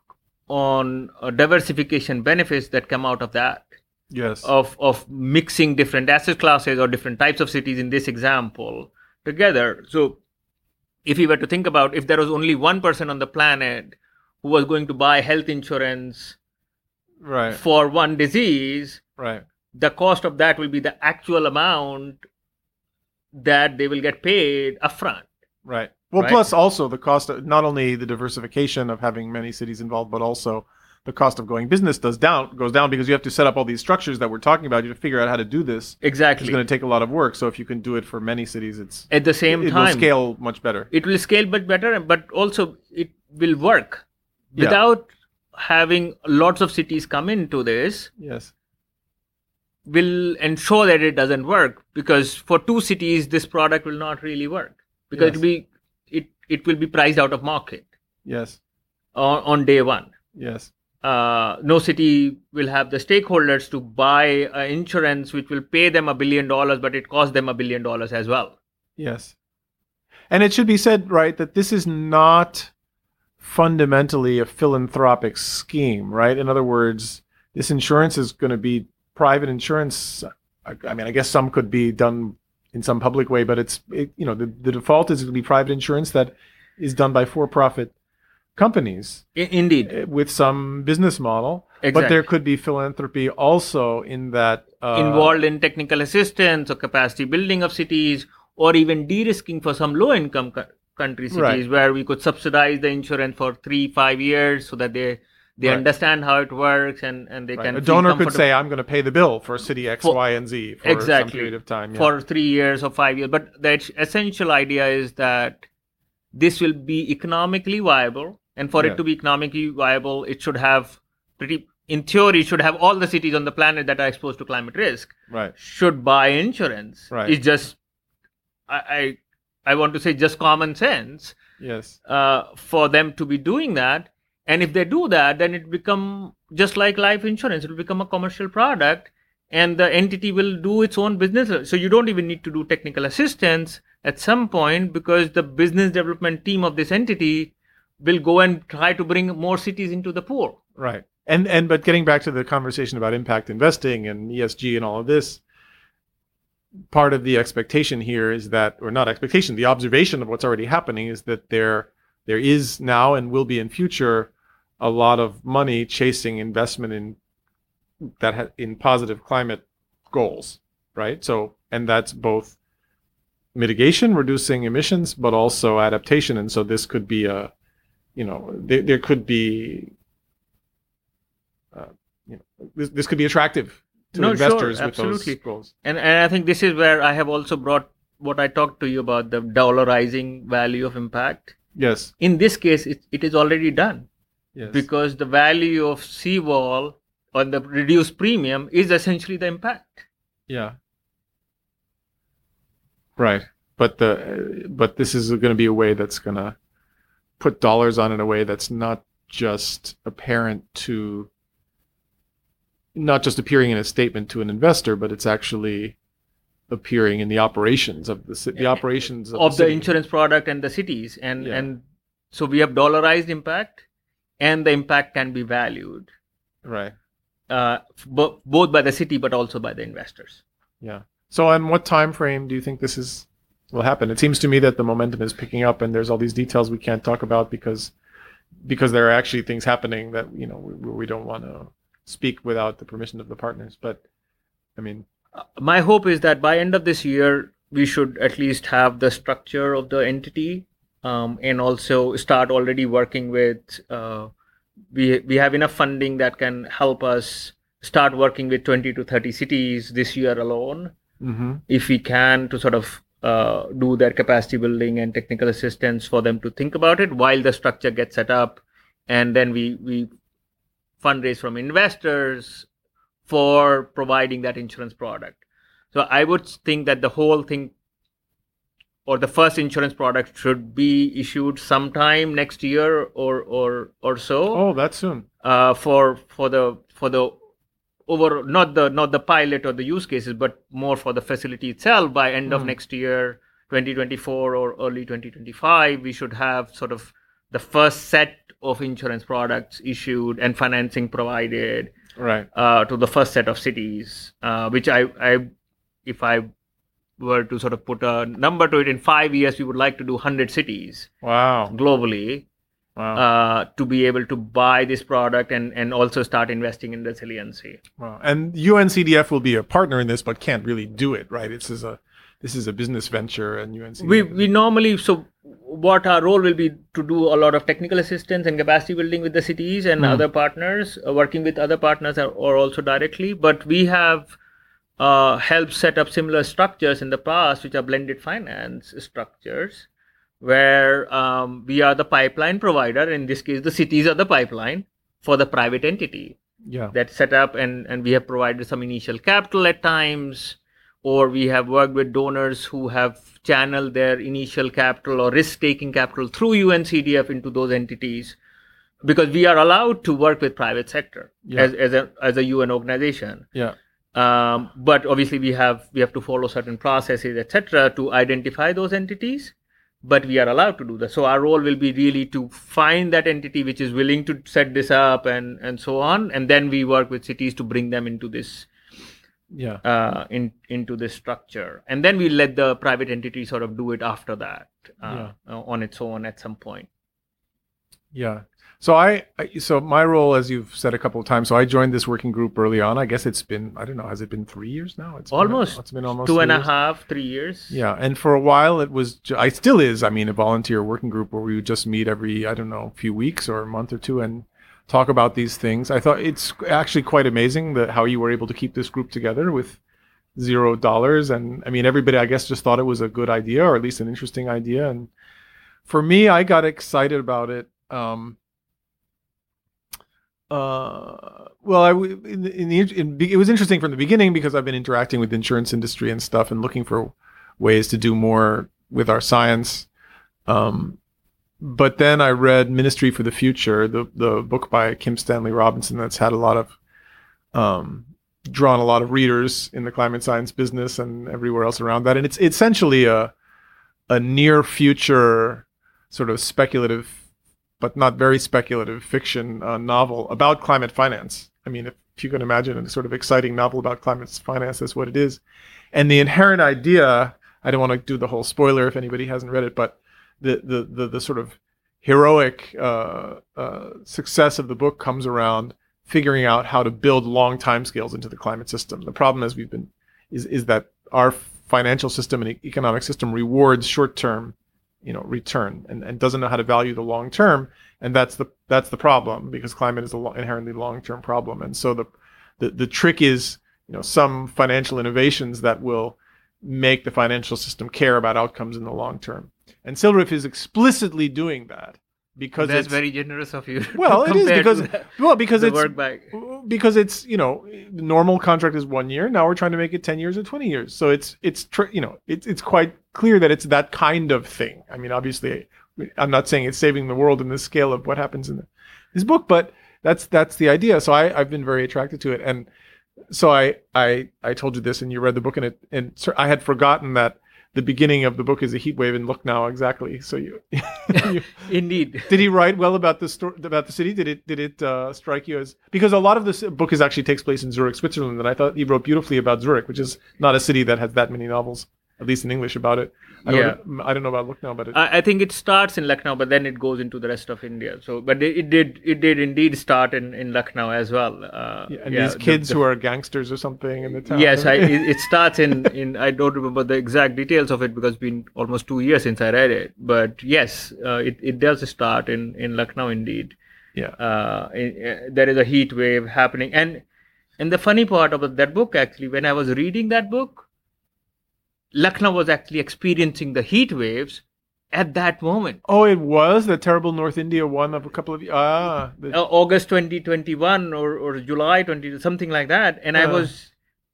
on uh, diversification benefits that come out of that Yes. of of mixing different asset classes or different types of cities in this example together so if you were to think about if there was only one person on the planet who was going to buy health insurance Right. for one disease Right. the cost of that will be the actual amount that they will get paid upfront Right. Well, Right. plus also the cost of not only the diversification of having many cities involved, but also the cost of going business does down goes down because you have to set up all these structures that we're talking about. You have to figure out how to do this. Exactly, It's going to take a lot of work. So if you can do it for many cities, it's at the same it will time scale much better. it will scale much better but also it will work Yeah. without having lots of cities come into this Yes. will ensure that it doesn't work because for two cities this product will not really work because Yes. it'll be it it will be priced out of market Yes. on, on day one Yes. Uh, no city will have the stakeholders to buy uh, insurance which will pay them a billion dollars but it costs them a billion dollars as well Yes. And it should be said, right, that this is not fundamentally a philanthropic scheme, right? In other words, this insurance is going to be private insurance. I, I mean, I guess some could be done in some public way, but it's it, you know the, the default is to be private insurance that is done by for-profit companies indeed. eh, with some business model. But there could be philanthropy also in that uh, involved in technical assistance or capacity building of cities or even de-risking for some low income co- country cities Right. where we could subsidize the insurance for three five years so that they they Right. understand how it works and and they right, can a donor could say, "I'm going to pay the bill for city X, For- Y, and Z for some Exactly. period of time." Yeah. for three years or five years but the essential idea is that this will be economically viable and for Yeah. it to be economically viable it should have pretty in theory should have all the cities on the planet that are exposed to climate risk right, should buy insurance. Right. It's just, I, I, I want to say, just common sense yes, uh, for them to be doing that. And if they do that, then it become just like life insurance. It will become a commercial product, and the entity will do its own business. So you don't even need to do technical assistance at some point because the business development team of this entity will go and try to bring more cities into the pool. right. And and but getting back to the conversation about impact investing and ESG and all of this, part of the expectation here is that, or not expectation, the observation of what's already happening is that there there is now and will be in future a lot of money chasing investment in that ha- in positive climate goals, right? So and that's both mitigation, reducing emissions, but also adaptation. And so this could be a, you know, there, there could be, uh, you know, this, this could be attractive to No, sure, investors with absolutely. those goals. And, and I think this is where I have also brought what I talked to you about the dollarizing value of impact. Yes. In this case, it, it is already done Yes. because the value of seawall or the reduced premium is essentially the impact. Yeah. Right. But the but this is going to be a way that's going to put dollars on in a way that's not just apparent to not just appearing in a statement to an investor, but it's actually appearing in the operations of the the operations of, of the city. insurance product and the cities and Yeah. and so we have dollarized impact and the impact can be valued Right. uh, bo- both by the city but also by the investors Yeah. So, on what time frame do you think this is will happen? It seems to me that the momentum is picking up, and there's all these details we can't talk about because because there are actually things happening that you know we, we don't want to speak without the permission of the partners. But I mean, my hope is that by end of this year we should at least have the structure of the entity um, and also start already working with uh, we we have enough funding that can help us start working with 20 to 30 cities this year alone mhm. if we can to sort of uh, do their capacity building and technical assistance for them to think about it while the structure gets set up. And then we we fundraise from investors for providing that insurance product. So i would think that the whole thing or the first insurance product should be issued sometime next year or or or so. Oh, that's soon. uh, for for the for the over not the not the pilot or the use cases but more for the facility itself by end of Hmm. next year 2024 or early 2025 we should have sort of the first set of insurance products issued and financing provided Right. uh, to the first set of cities uh, which I, I if i were to sort of put a number to it in five years we would like to do 100 cities Wow. globally Wow. uh, to be able to buy this product and, and also start investing in resiliency. wow. And UNCDF will be a partner in this, but can't really do it. Right. This is a this is a business venture, and UNCDF. We, we normally, so what our role will be to do a lot of technical assistance and capacity building with the cities and Hmm. other partners, uh, working with other partners or, or also directly. But we have uh, helped set up similar structures in the past, which are blended finance structures, where um, we are the pipeline provider. In this case, the cities are the pipeline for the private entity. yeah. that's set up and and we have provided some initial capital at times or we have worked with donors who have channeled their initial capital or risk taking capital through UNCDF into those entities because we are allowed to work with private sector Yeah. as, as a as a UN organization Yeah. um, but obviously we have we have to follow certain processes etc to identify those entities but we are allowed to do that so our role will be really to find that entity which is willing to set this up and and so on and then we work with cities to bring them into this Yeah. uh, in into this structure, and then we let the private entity sort of do it after that uh, uh, on its own at some point. Yeah. So I, I, so my role, as you've said a couple of times, so I joined this working group early on. I guess it's been, I don't know, has it been three years now? It's Almost. Been, it's been almost Two and a half, three years. Yeah, and for a while it was, I still is. I mean, a volunteer working group where we would just meet every, I don't know, few weeks or a month or two and talk about these things. I thought it's actually quite amazing that how you were able to keep this group together with zero dollars. And I mean, everybody, I guess, just thought it was a good idea or at least an interesting idea. And for me, I got excited about it. Um, uh, well, I in, in the in, it was interesting from the beginning because I've been interacting with the insurance industry and stuff and looking for ways to do more with our science. Um, but then I read Ministry for the Future, the the book by Kim Stanley Robinson that's had a lot of um, drawn a lot of readers in the climate science business and everywhere else around that, and it's essentially a a near future sort of speculative but not very speculative fiction uh, novel about climate finance. I mean, if, if you can imagine a sort of exciting novel about climate finance, that's what it is. And the inherent idea, I don't want to do the whole spoiler if anybody hasn't read it, but the the the, the sort of heroic uh, uh, success of the book comes around figuring out how to build long timescales into the climate system. The problem, as we've been, is is that our financial system and economic system rewards short term you know return and, and doesn't know how to value the long term. And that's the that's the problem because climate is a lo- inherently long term problem. And so the, the the trick is you know some financial innovations that will make the financial system care about outcomes in the long term. And CILRIF is explicitly doing that because That's it's very generous of you. well it is because the- well because it's because it's you know the normal contract is one year. Now we're trying to make it 10 years or 20 years. So it's it's tr- you know it's it's quite clear that it's that kind of thing. I mean obviously i'm not saying it's saving the world in the scale of what happens in the, this book but that's that's the idea. So i i've been very attracted to it. And so i i i told you this and you read the book and it and i had forgotten that the beginning of the book is a heat wave and look now exactly so you, you Indeed. did he write well about the story about the city? Did it did it uh, strike you as because a lot of this book is actually takes place in Zurich, Switzerland, and I thought he wrote beautifully about Zurich, which is not a city that has that many novels, at least in English, about it. I don't, I don't know about Lucknow, but it, I, I think it starts in Lucknow, but then it goes into the rest of India. So, but it, it did it did indeed start in, in Lucknow as well. Uh, yeah, and yeah, these kids the- who are gangsters or something in the town. Yes, I, it, it starts in, in I don't remember the exact details of it because it's been almost two years since I read it. But yes, uh, it, it does start in, in Lucknow indeed. yeah, Uh, in- uh, there is a heat wave happening, and and the funny part about that book actually, when I was reading that book, Lucknow was actually experiencing the heat waves at that moment. Oh, it was the terrible North India one of a couple of ah. The, uh, August 2021 or, or July 20 something like that and I Uh. was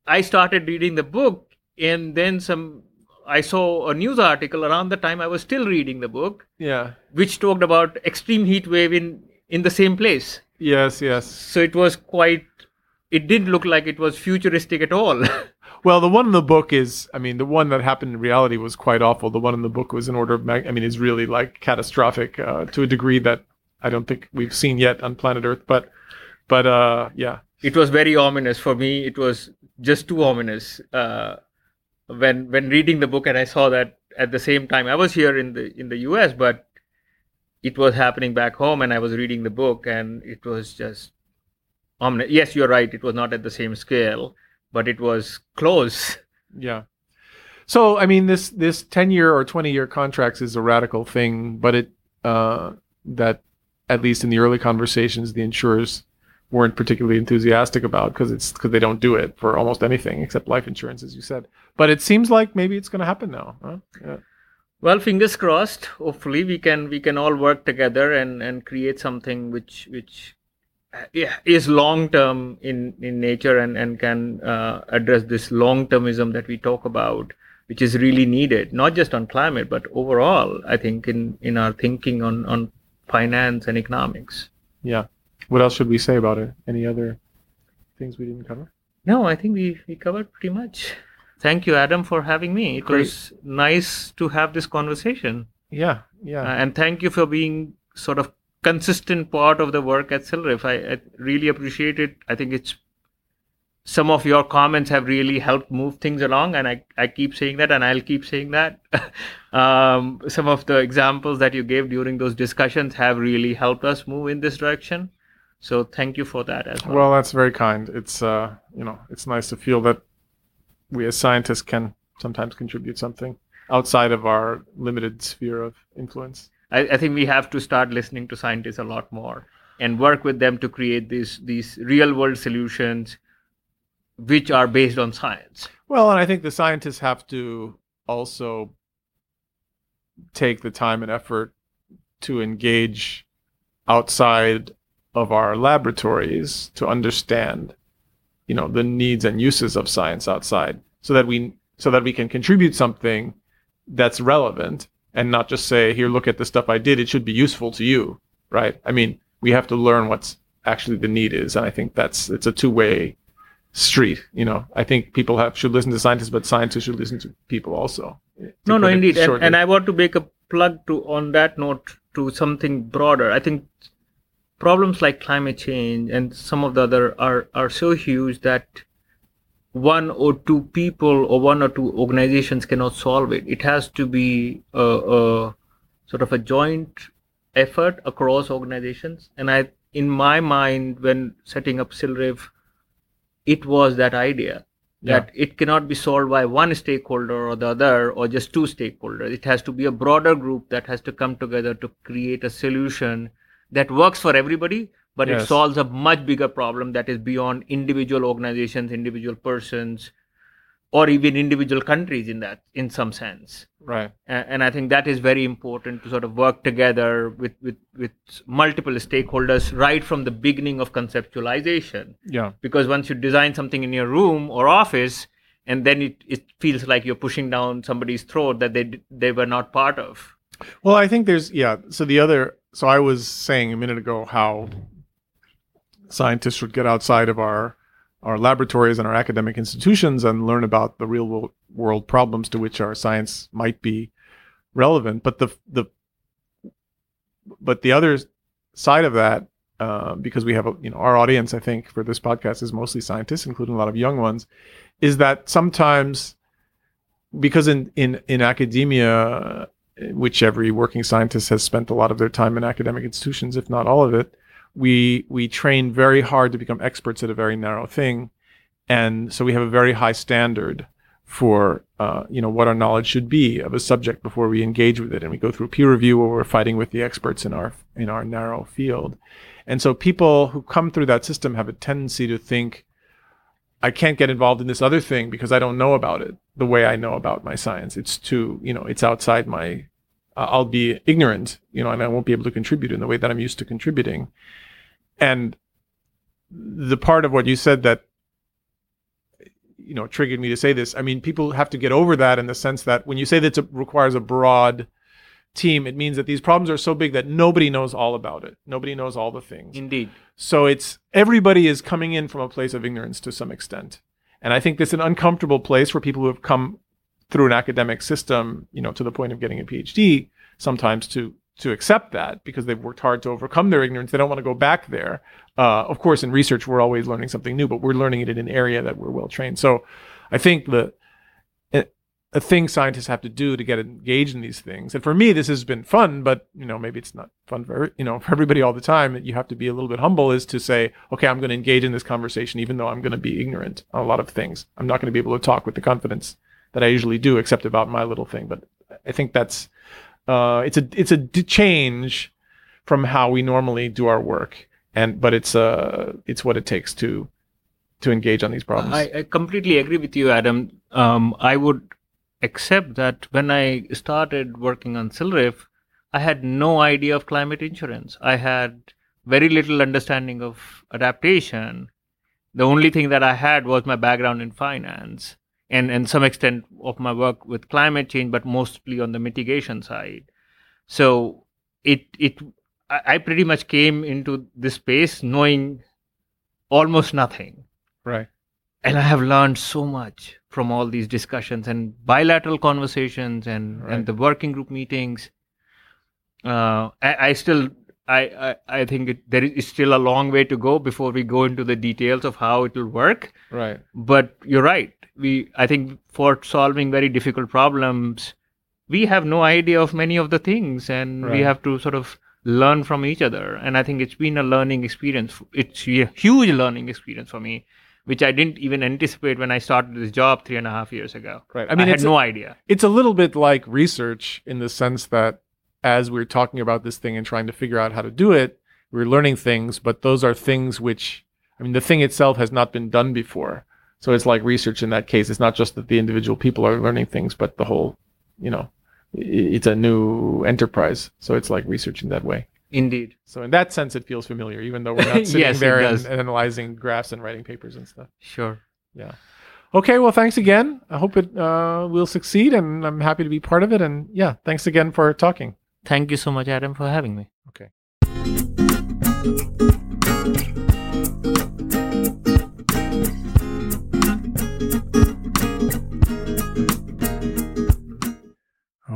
I started reading the book and then some I saw a news article around the time I was still reading the book yeah. which talked about extreme heat wave in in the same place Yes. Yes. so it was quite it didn't look like it was futuristic at all Well, the one in the book is, I mean, the one that happened in reality was quite awful. The one in the book was an order of, mag- I mean, is really like catastrophic uh, to a degree that I don't think we've seen yet on planet Earth. But, but uh, yeah, it was very ominous for me it was just too ominous uh, when when reading the book and i saw that at the same time i was here in the in the us but it was happening back home and i was reading the book and it was just ominous yes you're right it was not at the same scale but it was close yeah. So, I mean, this this ten year or twenty year contracts is a radical thing, but it uh, that at least in the early conversations, the insurers weren't particularly enthusiastic about because it's because they don't do it for almost anything except life insurance, as you said. But it seems like maybe it's going to happen now. Huh? Yeah. well fingers crossed hopefully we can we can all work together and and create something which which yeah, is long term in in nature and and can uh, address this long termism that we talk about which is really needed not just on climate but overall i think in in our thinking on on finance and economics Yeah. What else should we say about it? Any other things we didn't cover? no i think we we covered pretty much thank you adam for having me it Great. was nice to have this conversation Yeah. Yeah. Uh, and thank you for being sort of consistent part of the work at CILRIF. I, I really appreciate it. I think it's some of your comments have really helped move things along and i, I keep saying that and i'll keep saying that um, some of the examples that you gave during those discussions have really helped us move in this direction so thank you for that as well Well, that's very kind. It's uh, you know, it's nice to feel that we as scientists can sometimes contribute something outside of our limited sphere of influence. I, I think we have to start listening to scientists a lot more and work with them to create these these real world solutions which are based on science. Well, and I think the scientists have to also take the time and effort to engage outside of our laboratories to understand, you know, the needs and uses of science outside, so that we so that we can contribute something that's relevant and not just say, "Here, look at the stuff I did. It should be useful to you." Right? I mean, we have to learn what's actually the need is, and I think that's it's a two way street. You know, I think people have should listen to scientists, but scientists should listen to people also. to no no indeed and, and i want to make a plug to on that note to something broader i think problems like climate change and some of the other are are so huge that one or two people or one or two organizations cannot solve it. It has to be a, a sort of a joint effort across organizations. And i in my mind when setting up CILRIF it was that idea that it cannot be solved by one stakeholder or the other or just two stakeholders. It has to be a broader group that has to come together to create a solution that works for everybody but it solves a much bigger problem that is beyond individual organizations individual persons or even individual countries in that in some sense right. A- and i think that is very important to sort of work together with with with multiple stakeholders right from the beginning of conceptualization Yeah. because once you design something in your room or office and then it, it feels like you're pushing down somebody's throat that they they were not part of Well, I think there's yeah. So the other, so I was saying a minute ago how scientists should get outside of our our laboratories and our academic institutions and learn about the real world, problems to which our science might be relevant. But the the but the other side of that, uh, because we have a, you know our audience, I think for this podcast is mostly scientists, including a lot of young ones, is that sometimes because in in in academia which every working scientist has spent a lot of their time in academic institutions, if not all of it. We we train very hard to become experts at a very narrow thing, and so we have a very high standard for uh, you know what our knowledge should be of a subject before we engage with it, and we go through peer review where we're fighting with the experts in our in our narrow field, and so people who come through that system have a tendency to think. I can't get involved in this other thing because I don't know about it the way I know about my science. It's too, you know, it's outside my uh, I'll be ignorant, you know, and I won't be able to contribute in the way that I'm used to contributing. And the part of what you said that, you know, triggered me to say this. I mean, people have to get over that in the sense that when you say that it requires a broad team, it means that these problems are so big that nobody knows all about it. Nobody knows all the things. indeed So it's everybody is coming in from a place of ignorance to some extent. And I think this is an uncomfortable place for people who have come through an academic system, you know, to the point of getting a PhD, sometimes to to accept that because they've worked hard to overcome their ignorance. They don't want to go back there. Uh, of course, in research, we're always learning something new, but we're learning it in an area that we're well trained. So I think the a, thing scientists have to do to get engaged in these things. And for me, this has been fun, but you know, maybe it's not fun for you know for everybody all the time. You have to be a little bit humble, is to say, okay, I'm going to engage in this conversation, even though I'm going to be ignorant on a lot of things. I'm not going to be able to talk with the confidence that I usually do, except about my little thing. But I think that's uh, it's a it's a change from how we normally do our work, and but it's uh it's what it takes to to engage on these problems. I, I completely agree with you adam um, i would accept that when i started working on CILRIF i had no idea of climate insurance i had very little understanding of adaptation the only thing that i had was my background in finance and and some extent of my work with climate change but mostly on the mitigation side so it it i pretty much came into this space knowing almost nothing right. and I have learned so much from all these discussions and bilateral conversations and Right. and the working group meetings. Uh, I, I still I, I, I think it, there is still a long way to go before we go into the details of how it will work. Right. But you're right. We I think for solving very difficult problems, we have no idea of many of the things, and Right. we have to sort of learn from each other. And I think it's been a learning experience. It's a huge learning experience for me, which I didn't even anticipate when I started this job three and a half years ago. Right. I I mean, had it's no idea. it's a little bit like research in the sense that as we're talking about this thing and trying to figure out how to do it, we're learning things, but those are things which, I mean, the thing itself has not been done before. So it's like research in that case. It's not just that the individual people are learning things, but the whole, you know, it's a new enterprise. So it's like research in that way. Indeed. So in that sense, it feels familiar, even though we're not sitting Yes, there and, and analyzing graphs and writing papers and stuff. Sure. Yeah. Okay, well, thanks again. I hope it uh, will succeed, and I'm happy to be part of it. And yeah, thanks again for talking. Thank you so much, Adam, for having me. Okay.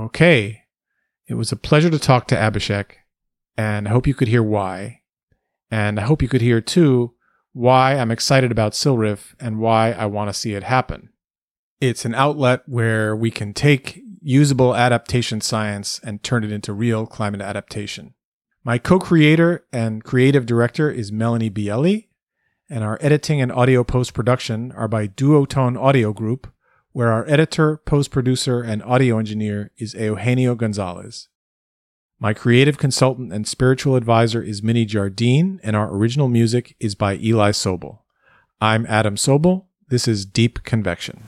Okay. It was a pleasure to talk to Abhisheik, and I hope you could hear why. And I hope you could hear, too, why I'm excited about CILRIF and why I want to see it happen. It's an outlet where we can take usable adaptation science and turn it into real climate adaptation. My co creator and creative director is Melanie Bielli, and our editing and audio post production are by Duotone Audio Group, where our editor, post producer, and audio engineer is Eugenio Gonzalez. My creative consultant and spiritual advisor is Minnie Jardine, and our original music is by Eli Sobel. I'm Adam Sobel. This is Deep Convection.